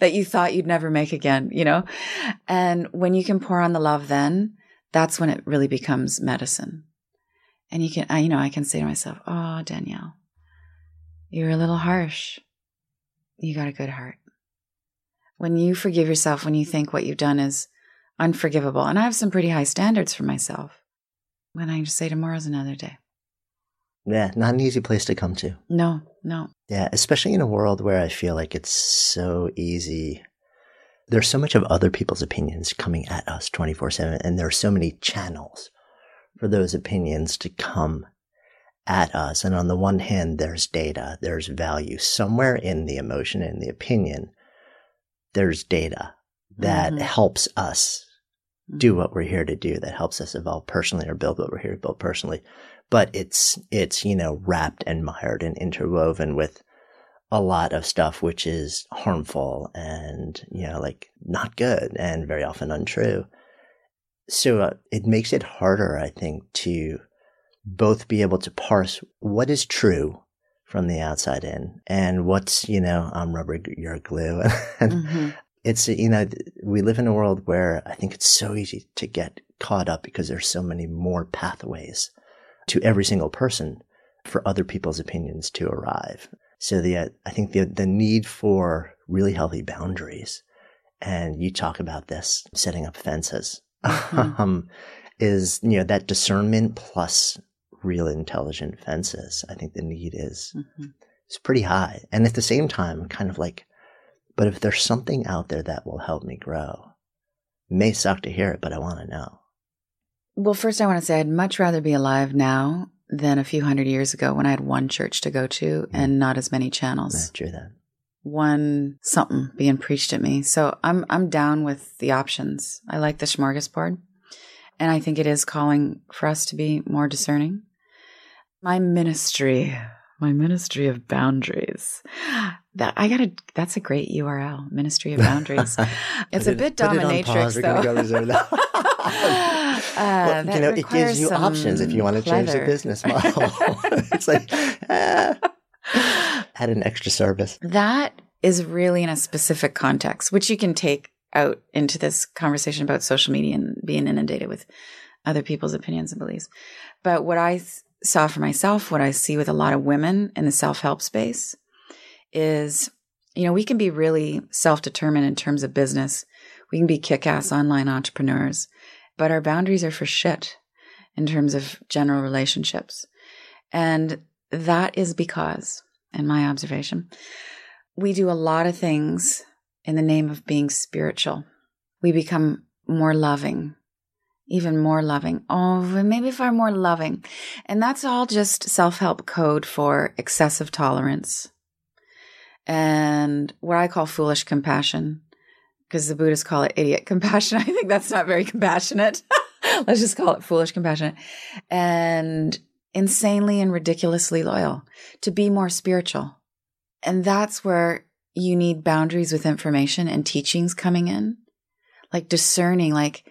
Speaker 1: that you thought you'd never make again, you know? And when you can pour on the love, then that's when it really becomes medicine. And you can, I, you know, I can say to myself, Oh, Danielle, you're a little harsh. You got a good heart. When you forgive yourself, when you think what you've done is unforgivable, and I have some pretty high standards for myself, when I just say tomorrow's another day.
Speaker 2: Yeah, not an easy place to come to.
Speaker 1: No, no.
Speaker 2: Yeah, especially in a world where I feel like it's so easy. There's so much of other people's opinions coming at us 24 7, and there are so many channels for those opinions to come at us. And on the one hand, there's data, there's value. Somewhere in the emotion and the opinion, there's data that
Speaker 1: Mhm.
Speaker 2: helps us do what we're here to do, that helps us evolve personally or build what we're here to build personally. But it's, it's, you know, wrapped and mired and interwoven with a lot of stuff which is harmful and, you know, like not good and very often untrue. So uh, it makes it harder, I think, to both be able to parse what is true from the outside in and what's, you know, I'm rubber, you're glue. and
Speaker 1: Mhm.
Speaker 2: it's, you know, we live in a world where I think it's so easy to get caught up because there's so many more pathways to every single person for other people's opinions to arrive. So the, uh, I think the, the need for really healthy boundaries, and you talk about this, setting up fences,
Speaker 1: Mhm.
Speaker 2: um, is, you know, that discernment plus real intelligent fences. I think the need is,
Speaker 1: Mhm.
Speaker 2: is pretty high. And at the same time, kind of like, but if there's something out there that will help me grow, may suck to hear it, but I want to know.
Speaker 1: Well, first, I want to say I'd much rather be alive now than a few hundred years ago when I had one church to go to mm-hmm. and not as many
Speaker 2: Yeah,
Speaker 1: channels.
Speaker 2: true that.
Speaker 1: One something being preached at me. So I'm I'm down with the options. I like the smorgasbord, and I think it is calling for us to be more discerning. My ministry, my ministry of boundaries. That I gotta. That's a great URL. Ministry of boundaries. It's a bit
Speaker 2: it
Speaker 1: dominatrix. Though.
Speaker 2: go.
Speaker 1: Uh,
Speaker 2: well, you know, it gives you options if you want to change the business model. it's like, ah, add an extra service.
Speaker 1: That is really in a specific context, which you can take out into this conversation about social media and being inundated with other people's opinions and beliefs. But what I saw for myself, what I see with a lot of women in the self help space is, you know, we can be really self determined in terms of business. We can be kick ass online entrepreneurs, but our boundaries are for shit in terms of general relationships. And that is because, in my observation, we do a lot of things in the name of being spiritual. We become more loving, even more loving. Oh, maybe far more loving. And that's all just self help code for excessive tolerance and what I call foolish compassion, because the Buddhists call it idiot compassion. I think that's not very compassionate. Let's just call it foolish compassion. And insanely and ridiculously loyal to be more spiritual. And that's where you need boundaries with information and teachings coming in, like discerning, like,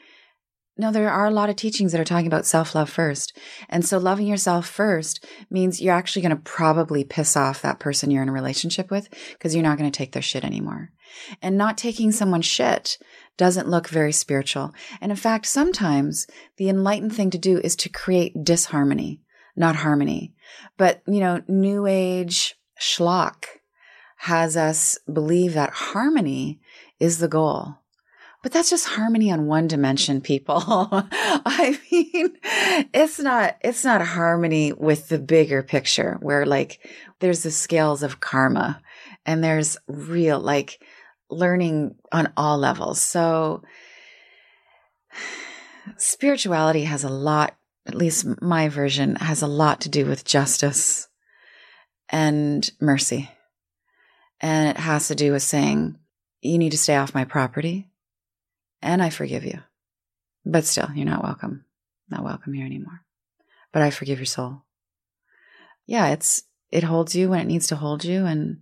Speaker 1: no, there are a lot of teachings that are talking about self love first. And so loving yourself first means you're actually going to probably piss off that person you're in a relationship with because you're not going to take their shit anymore. And not taking someone's shit doesn't look very spiritual. And in fact, sometimes the enlightened thing to do is to create disharmony, not harmony. But, you know, new age schlock has us believe that harmony is the goal. But that's just harmony on one dimension, people. I mean, it's not, it's not harmony with the bigger picture where like there's the scales of karma and there's real like learning on all levels. So spirituality has a lot, at least my version has a lot to do with justice and mercy. And it has to do with saying, you need to stay off my property and I forgive you. But still, you're not welcome. Not welcome here anymore. But I forgive your soul. Yeah, it's it holds you when it needs to hold you and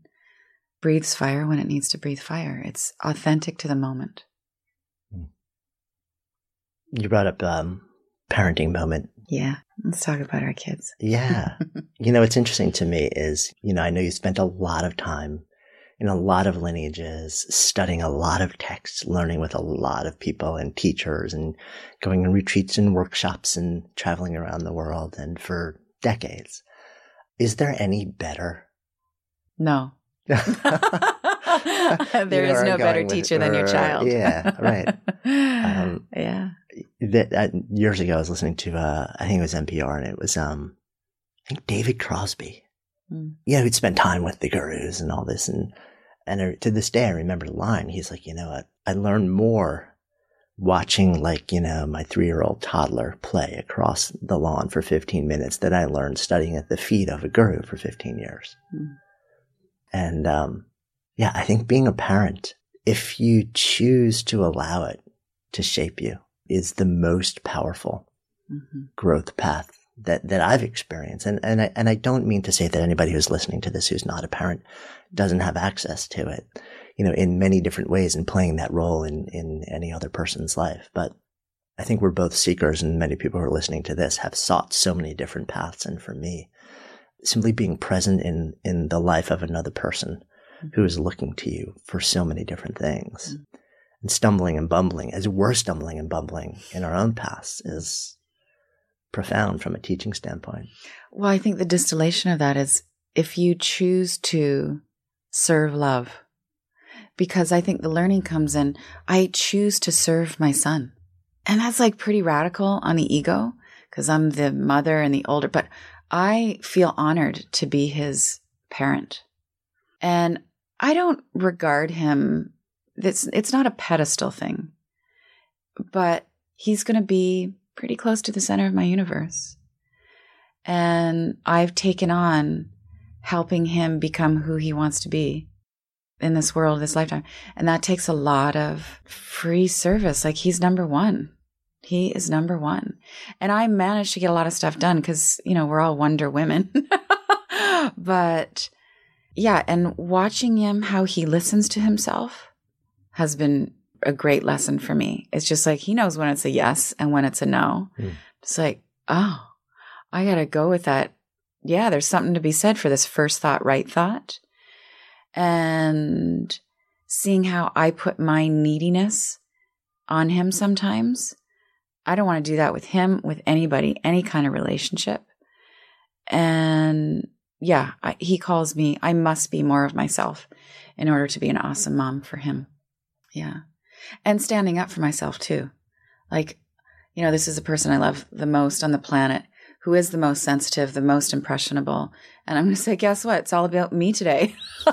Speaker 1: breathes fire when it needs to breathe fire. It's authentic to the moment.
Speaker 2: You brought up um, parenting moment.
Speaker 1: Yeah. Let's talk about our kids.
Speaker 2: Yeah. you know, what's interesting to me is, you know, I know you spent a lot of time in a lot of lineages, studying a lot of texts, learning with a lot of people and teachers and going on retreats and workshops and traveling around the world and for decades. Is there any better?
Speaker 1: No. there is no better teacher with, than your child.
Speaker 2: yeah, right.
Speaker 1: Um, yeah.
Speaker 2: That, uh, years ago, I was listening to, uh, I think it was NPR, and it was, um, I think David Crosby. Mm. Know, he'd spent time with the gurus and all this, and and to this day, I remember the line. He's like, you know, what? I learned more watching like, you know, my three year old toddler play across the lawn for 15 minutes than I learned studying at the feet of a guru for 15 years. Mm. And, um, yeah, I think being a parent, if you choose to allow it to shape you is the most powerful mm-hmm. growth path that, that I've experienced. And, and I, and I don't mean to say that anybody who's listening to this who's not a parent doesn't have access to it, you know, in many different ways and playing that role in, in any other person's life. But I think we're both seekers and many people who are listening to this have sought so many different paths. And for me, simply being present in, in the life of another person who is looking to you for so many different things mm-hmm. and stumbling and bumbling as we're stumbling and bumbling in our own paths is profound from a teaching standpoint.
Speaker 1: Well, I think the distillation of that is if you choose to serve love, because I think the learning comes in, I choose to serve my son. And that's like pretty radical on the ego because I'm the mother and the older, but I feel honored to be his parent. And I don't regard him, it's, it's not a pedestal thing, but he's going to be pretty close to the center of my universe. And I've taken on helping him become who he wants to be in this world, this lifetime. And that takes a lot of free service. Like he's number one. He is number one. And I managed to get a lot of stuff done because, you know, we're all Wonder Women. but yeah, and watching him, how he listens to himself has been a great lesson for me. It's just like he knows when it's a yes and when it's a no. Mm. It's like, oh, I got to go with that. Yeah, there's something to be said for this first thought, right thought. And seeing how I put my neediness on him sometimes. I don't want to do that with him, with anybody, any kind of relationship. And yeah, I, he calls me, I must be more of myself in order to be an awesome mom for him. Yeah and standing up for myself too. Like, you know, this is the person I love the most on the planet who is the most sensitive, the most impressionable. And I'm going to say, guess what? It's all about me today.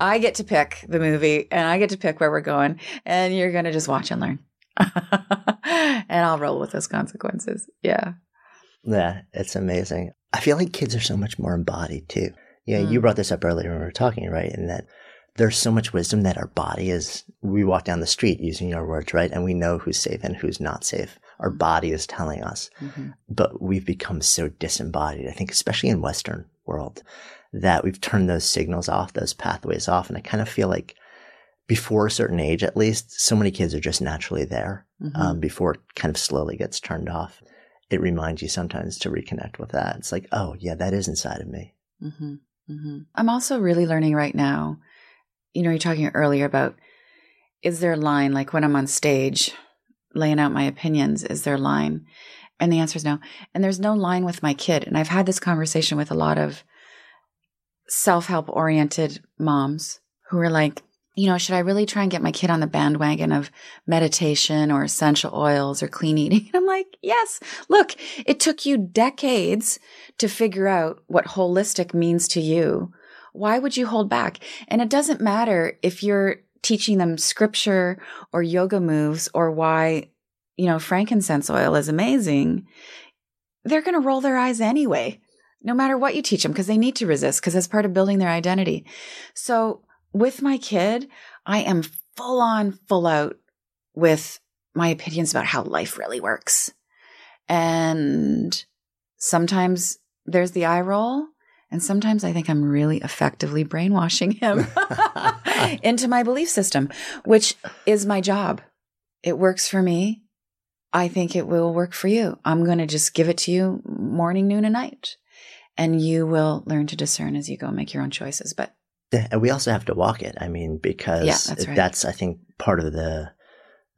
Speaker 1: I get to pick the movie and I get to pick where we're going. And you're going to just watch and learn. and I'll roll with those consequences. Yeah.
Speaker 2: Yeah, it's amazing. I feel like kids are so much more embodied too. Yeah, mm. you brought this up earlier when we were talking, right? And that there's so much wisdom that our body is, we walk down the street using your words, right? And we know who's safe and who's not safe. Our mm-hmm. body is telling us, mm-hmm. but we've become so disembodied. I think, especially in Western world, that we've turned those signals off, those pathways off. And I kind of feel like before a certain age, at least, so many kids are just naturally there mm-hmm. um, before it kind of slowly gets turned off. It reminds you sometimes to reconnect with that. It's like, oh, yeah, that is inside of me.
Speaker 1: Mm-hmm. Mm-hmm. I'm also really learning right now you know, you're talking earlier about is there a line like when I'm on stage laying out my opinions, is there a line? And the answer is no. And there's no line with my kid. And I've had this conversation with a lot of self help oriented moms who are like, you know, should I really try and get my kid on the bandwagon of meditation or essential oils or clean eating? And I'm like, yes. Look, it took you decades to figure out what holistic means to you why would you hold back? And it doesn't matter if you're teaching them scripture or yoga moves or why, you know, frankincense oil is amazing. They're going to roll their eyes anyway, no matter what you teach them, because they need to resist, because it's part of building their identity. So with my kid, I am full on, full out with my opinions about how life really works. And sometimes there's the eye roll and sometimes I think I'm really effectively brainwashing him into my belief system, which is my job. It works for me. I think it will work for you. I'm going to just give it to you morning, noon, and night. And you will learn to discern as you go, make your own choices. But
Speaker 2: And we also have to walk it. I mean, because
Speaker 1: Yeah, that's right.
Speaker 2: that's, I think, part of the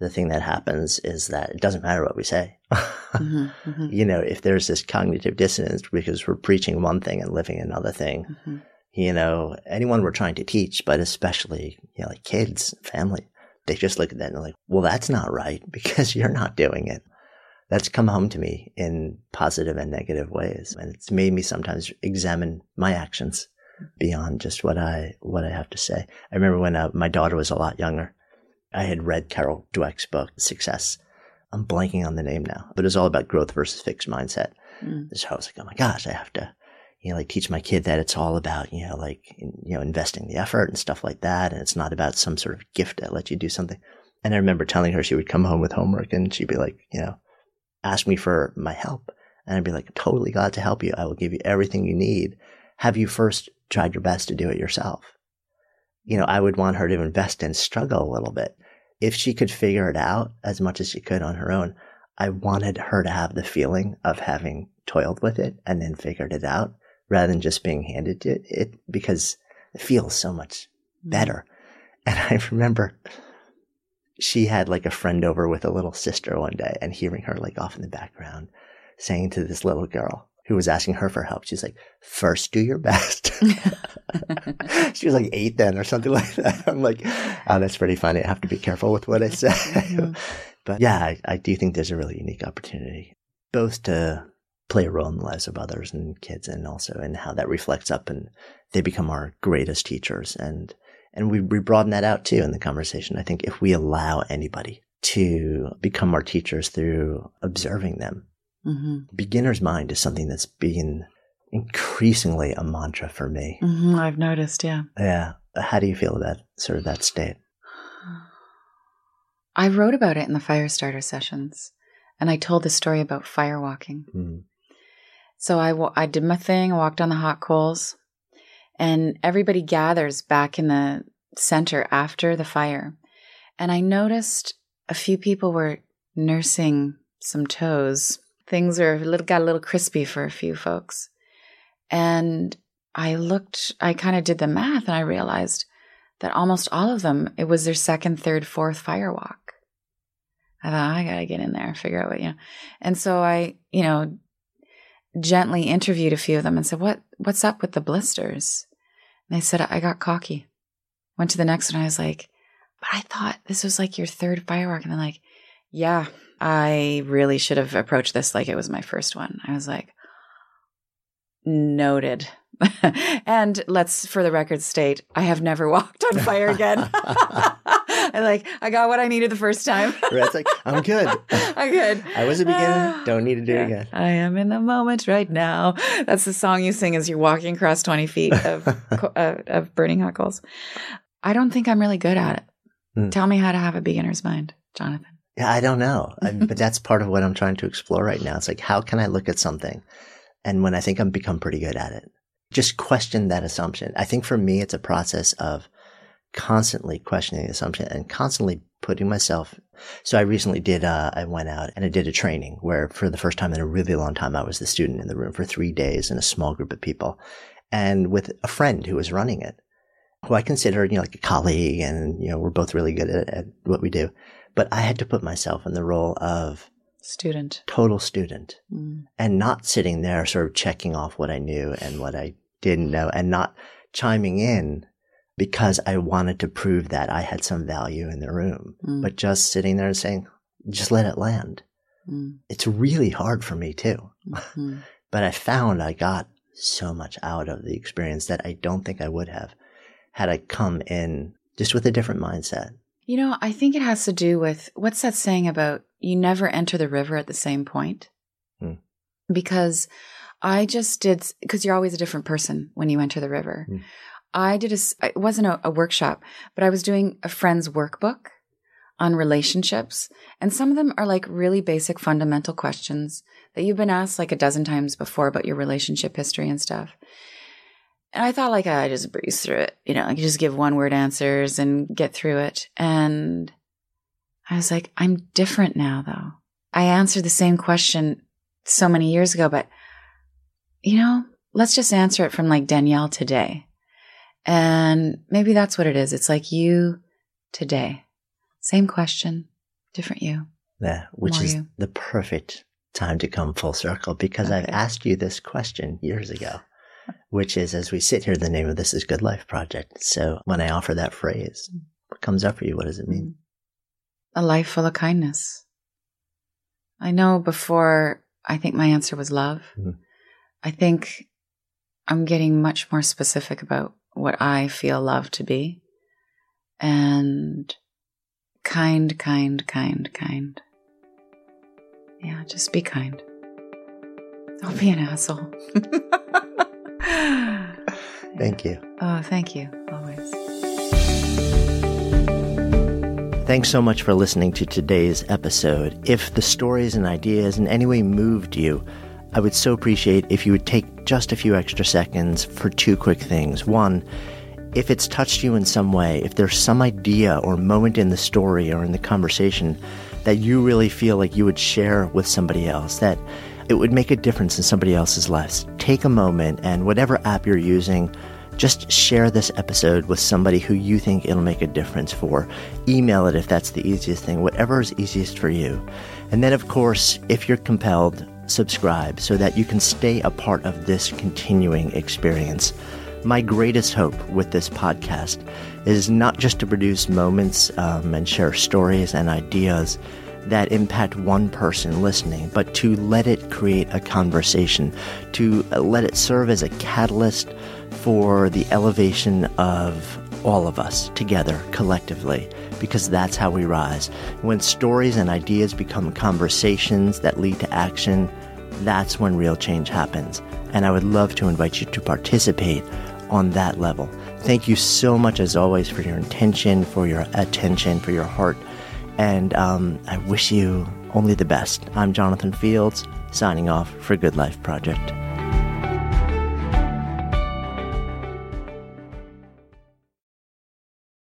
Speaker 2: the thing that happens is that it doesn't matter what we say.
Speaker 1: Mhm, mhm.
Speaker 2: You know, if there's this cognitive dissonance because we're preaching one thing and living another thing,
Speaker 1: Mhm.
Speaker 2: you know, anyone we're trying to teach, but especially, you know, like kids, family, they just look at that and they're like, well, that's not right because you're not doing it. That's come home to me in positive and negative ways. And it's made me sometimes examine my actions beyond just what I, what I have to say. I remember when uh, my daughter was a lot younger, I had read Carol Dweck's book, Success. I'm blanking on the name now, but it's all about growth versus fixed mindset.
Speaker 1: Mm.
Speaker 2: So I was like, oh my gosh, I have to, you know, like teach my kid that it's all about, you know, like, you know, investing the effort and stuff like that. And it's not about some sort of gift that lets you do something. And I remember telling her she would come home with homework and she'd be like, you know, ask me for my help. And I'd be like, totally glad to help you. I will give you everything you need. Have you first tried your best to do it yourself? You know, I would want her to invest and struggle a little bit. If she could figure it out as much as she could on her own, I wanted her to have the feeling of having toiled with it and then figured it out rather than just being handed to it because it feels so much mm-hmm. better. And I remember she had like a friend over with a little sister one day and hearing her like off in the background saying to this little girl who was asking her for help, she's like, first do your best. she was like eight then or something like that. I'm like, oh, that's pretty funny. I have to be careful with what I say. but yeah, I, I do think there's a really unique opportunity both to play a role in the lives of others and kids and also in how that reflects up and they become our greatest teachers. And, and we, we broaden that out too in the conversation. I think if we allow anybody to become our teachers through observing them,
Speaker 1: Mhm.
Speaker 2: beginner's mind is something that's been increasingly a mantra for me.
Speaker 1: Mhm, I've noticed, yeah.
Speaker 2: Yeah. How do you feel about sort of that state?
Speaker 1: I wrote about it in the fire starter sessions, and I told the story about fire walking.
Speaker 2: Mm.
Speaker 1: So I, I did my thing, I walked on the hot coals, and everybody gathers back in the center after the fire. And I noticed a few people were nursing some toes. Things are a little, got a little crispy for a few folks. And I looked, I kind of did the math and I realized that almost all of them, it was their second, third, fourth fire walk. I thought, I gotta get in there, and figure out what, you know. And so I, you know, gently interviewed a few of them and said, What what's up with the blisters? And they said, I got cocky. Went to the next one. I was like, But I thought this was like your third firework. And they're like, Yeah, I really should have approached this like it was my first one. I was like, Noted. and let's for the record state, I have never walked on fire again. I like I got what I needed the first time.
Speaker 2: Right, it's like, I'm good.
Speaker 1: I'm good.
Speaker 2: I was a beginner. Don't need to do
Speaker 1: Yeah.
Speaker 2: it again.
Speaker 1: I am in the moment right now. That's the song you sing as you're walking across 20 feet of, uh, of burning hot coals. I don't think I'm really good at it.
Speaker 2: Hmm.
Speaker 1: Tell me how to have a beginner's mind, Jonathan.
Speaker 2: Yeah, I don't know. I, but that's part of what I'm trying to explore right now. It's like, how can I look at something? And when I think I'm become pretty good at it, just question that assumption. I think for me, it's a process of constantly questioning the assumption and constantly putting myself. So I recently did, uh, I went out and I did a training where for the first time in a really long time, I was the student in the room for three days in a small group of people and with a friend who was running it, who I considered, you know, like a colleague and, you know, we're both really good at, at what we do. But I had to put myself in the role of
Speaker 1: Student.
Speaker 2: total student
Speaker 1: Mm.
Speaker 2: and not sitting there sort of checking off what I knew and what I didn't know and not chiming in because I wanted to prove that I had some value in the room,
Speaker 1: Mm.
Speaker 2: but just sitting there and saying, just let it land.
Speaker 1: Mm.
Speaker 2: It's really hard for me too.
Speaker 1: Mhm.
Speaker 2: But I found I got so much out of the experience that I don't think I would have had I come in just with a different mindset.
Speaker 1: You know, I think it has to do with what's that saying about you never enter the river at the same point?
Speaker 2: Hmm.
Speaker 1: Because I just did, because you're always a different person when you enter the river.
Speaker 2: Hmm.
Speaker 1: I did a, it wasn't a, a workshop, but I was doing a friend's workbook on relationships. And some of them are like really basic fundamental questions that you've been asked like a dozen times before about your relationship history and stuff. And I thought like I just breeze through it, you know, like you just give one word answers and get through it. And I was like, I'm different now though. I answered the same question so many years ago, but you know, let's just answer it from like Danielle today. And maybe that's what it is. It's like you today. Same question, different you.
Speaker 2: Yeah, which
Speaker 1: More
Speaker 2: is
Speaker 1: you.
Speaker 2: the perfect time to come full circle because I've asked you this question years ago, which is as we sit here, the name of this is Good Life Project. So when I offer that phrase, what comes up for you? What does it mean?
Speaker 1: A life full of kindness. I know before, I think my answer was love.
Speaker 2: Mhm.
Speaker 1: I think I'm getting much more specific about what I feel love to be. And kind, kind, kind, kind. Yeah, just be kind. Don't be an asshole.
Speaker 2: Thank you.
Speaker 1: Oh, thank you. Always.
Speaker 2: Thanks so much for listening to today's episode. If the stories and ideas in any way moved you, I would so appreciate if you would take just a few extra seconds for two quick things. One, if it's touched you in some way, if there's some idea or moment in the story or in the conversation that you really feel like you would share with somebody else, that it would make a difference in somebody else's lives, take a moment and whatever app you're using, just share this episode with somebody who you think it'll make a difference for. Email it if that's the easiest thing, whatever is easiest for you. And then, of course, if you're compelled, subscribe so that you can stay a part of this continuing experience. My greatest hope with this podcast is not just to produce moments um, and share stories and ideas that impact one person listening, but to let it create a conversation, to let it serve as a catalyst for the elevation of all of us together collectively, because that's how we rise. When stories and ideas become conversations that lead to action, that's when real change happens. And I would love to invite you to participate on that level. Thank you so much, as always, for your intention, for your attention, for your heart. And um, I wish you only the best. I'm Jonathan Fields, signing off for Good Life Project.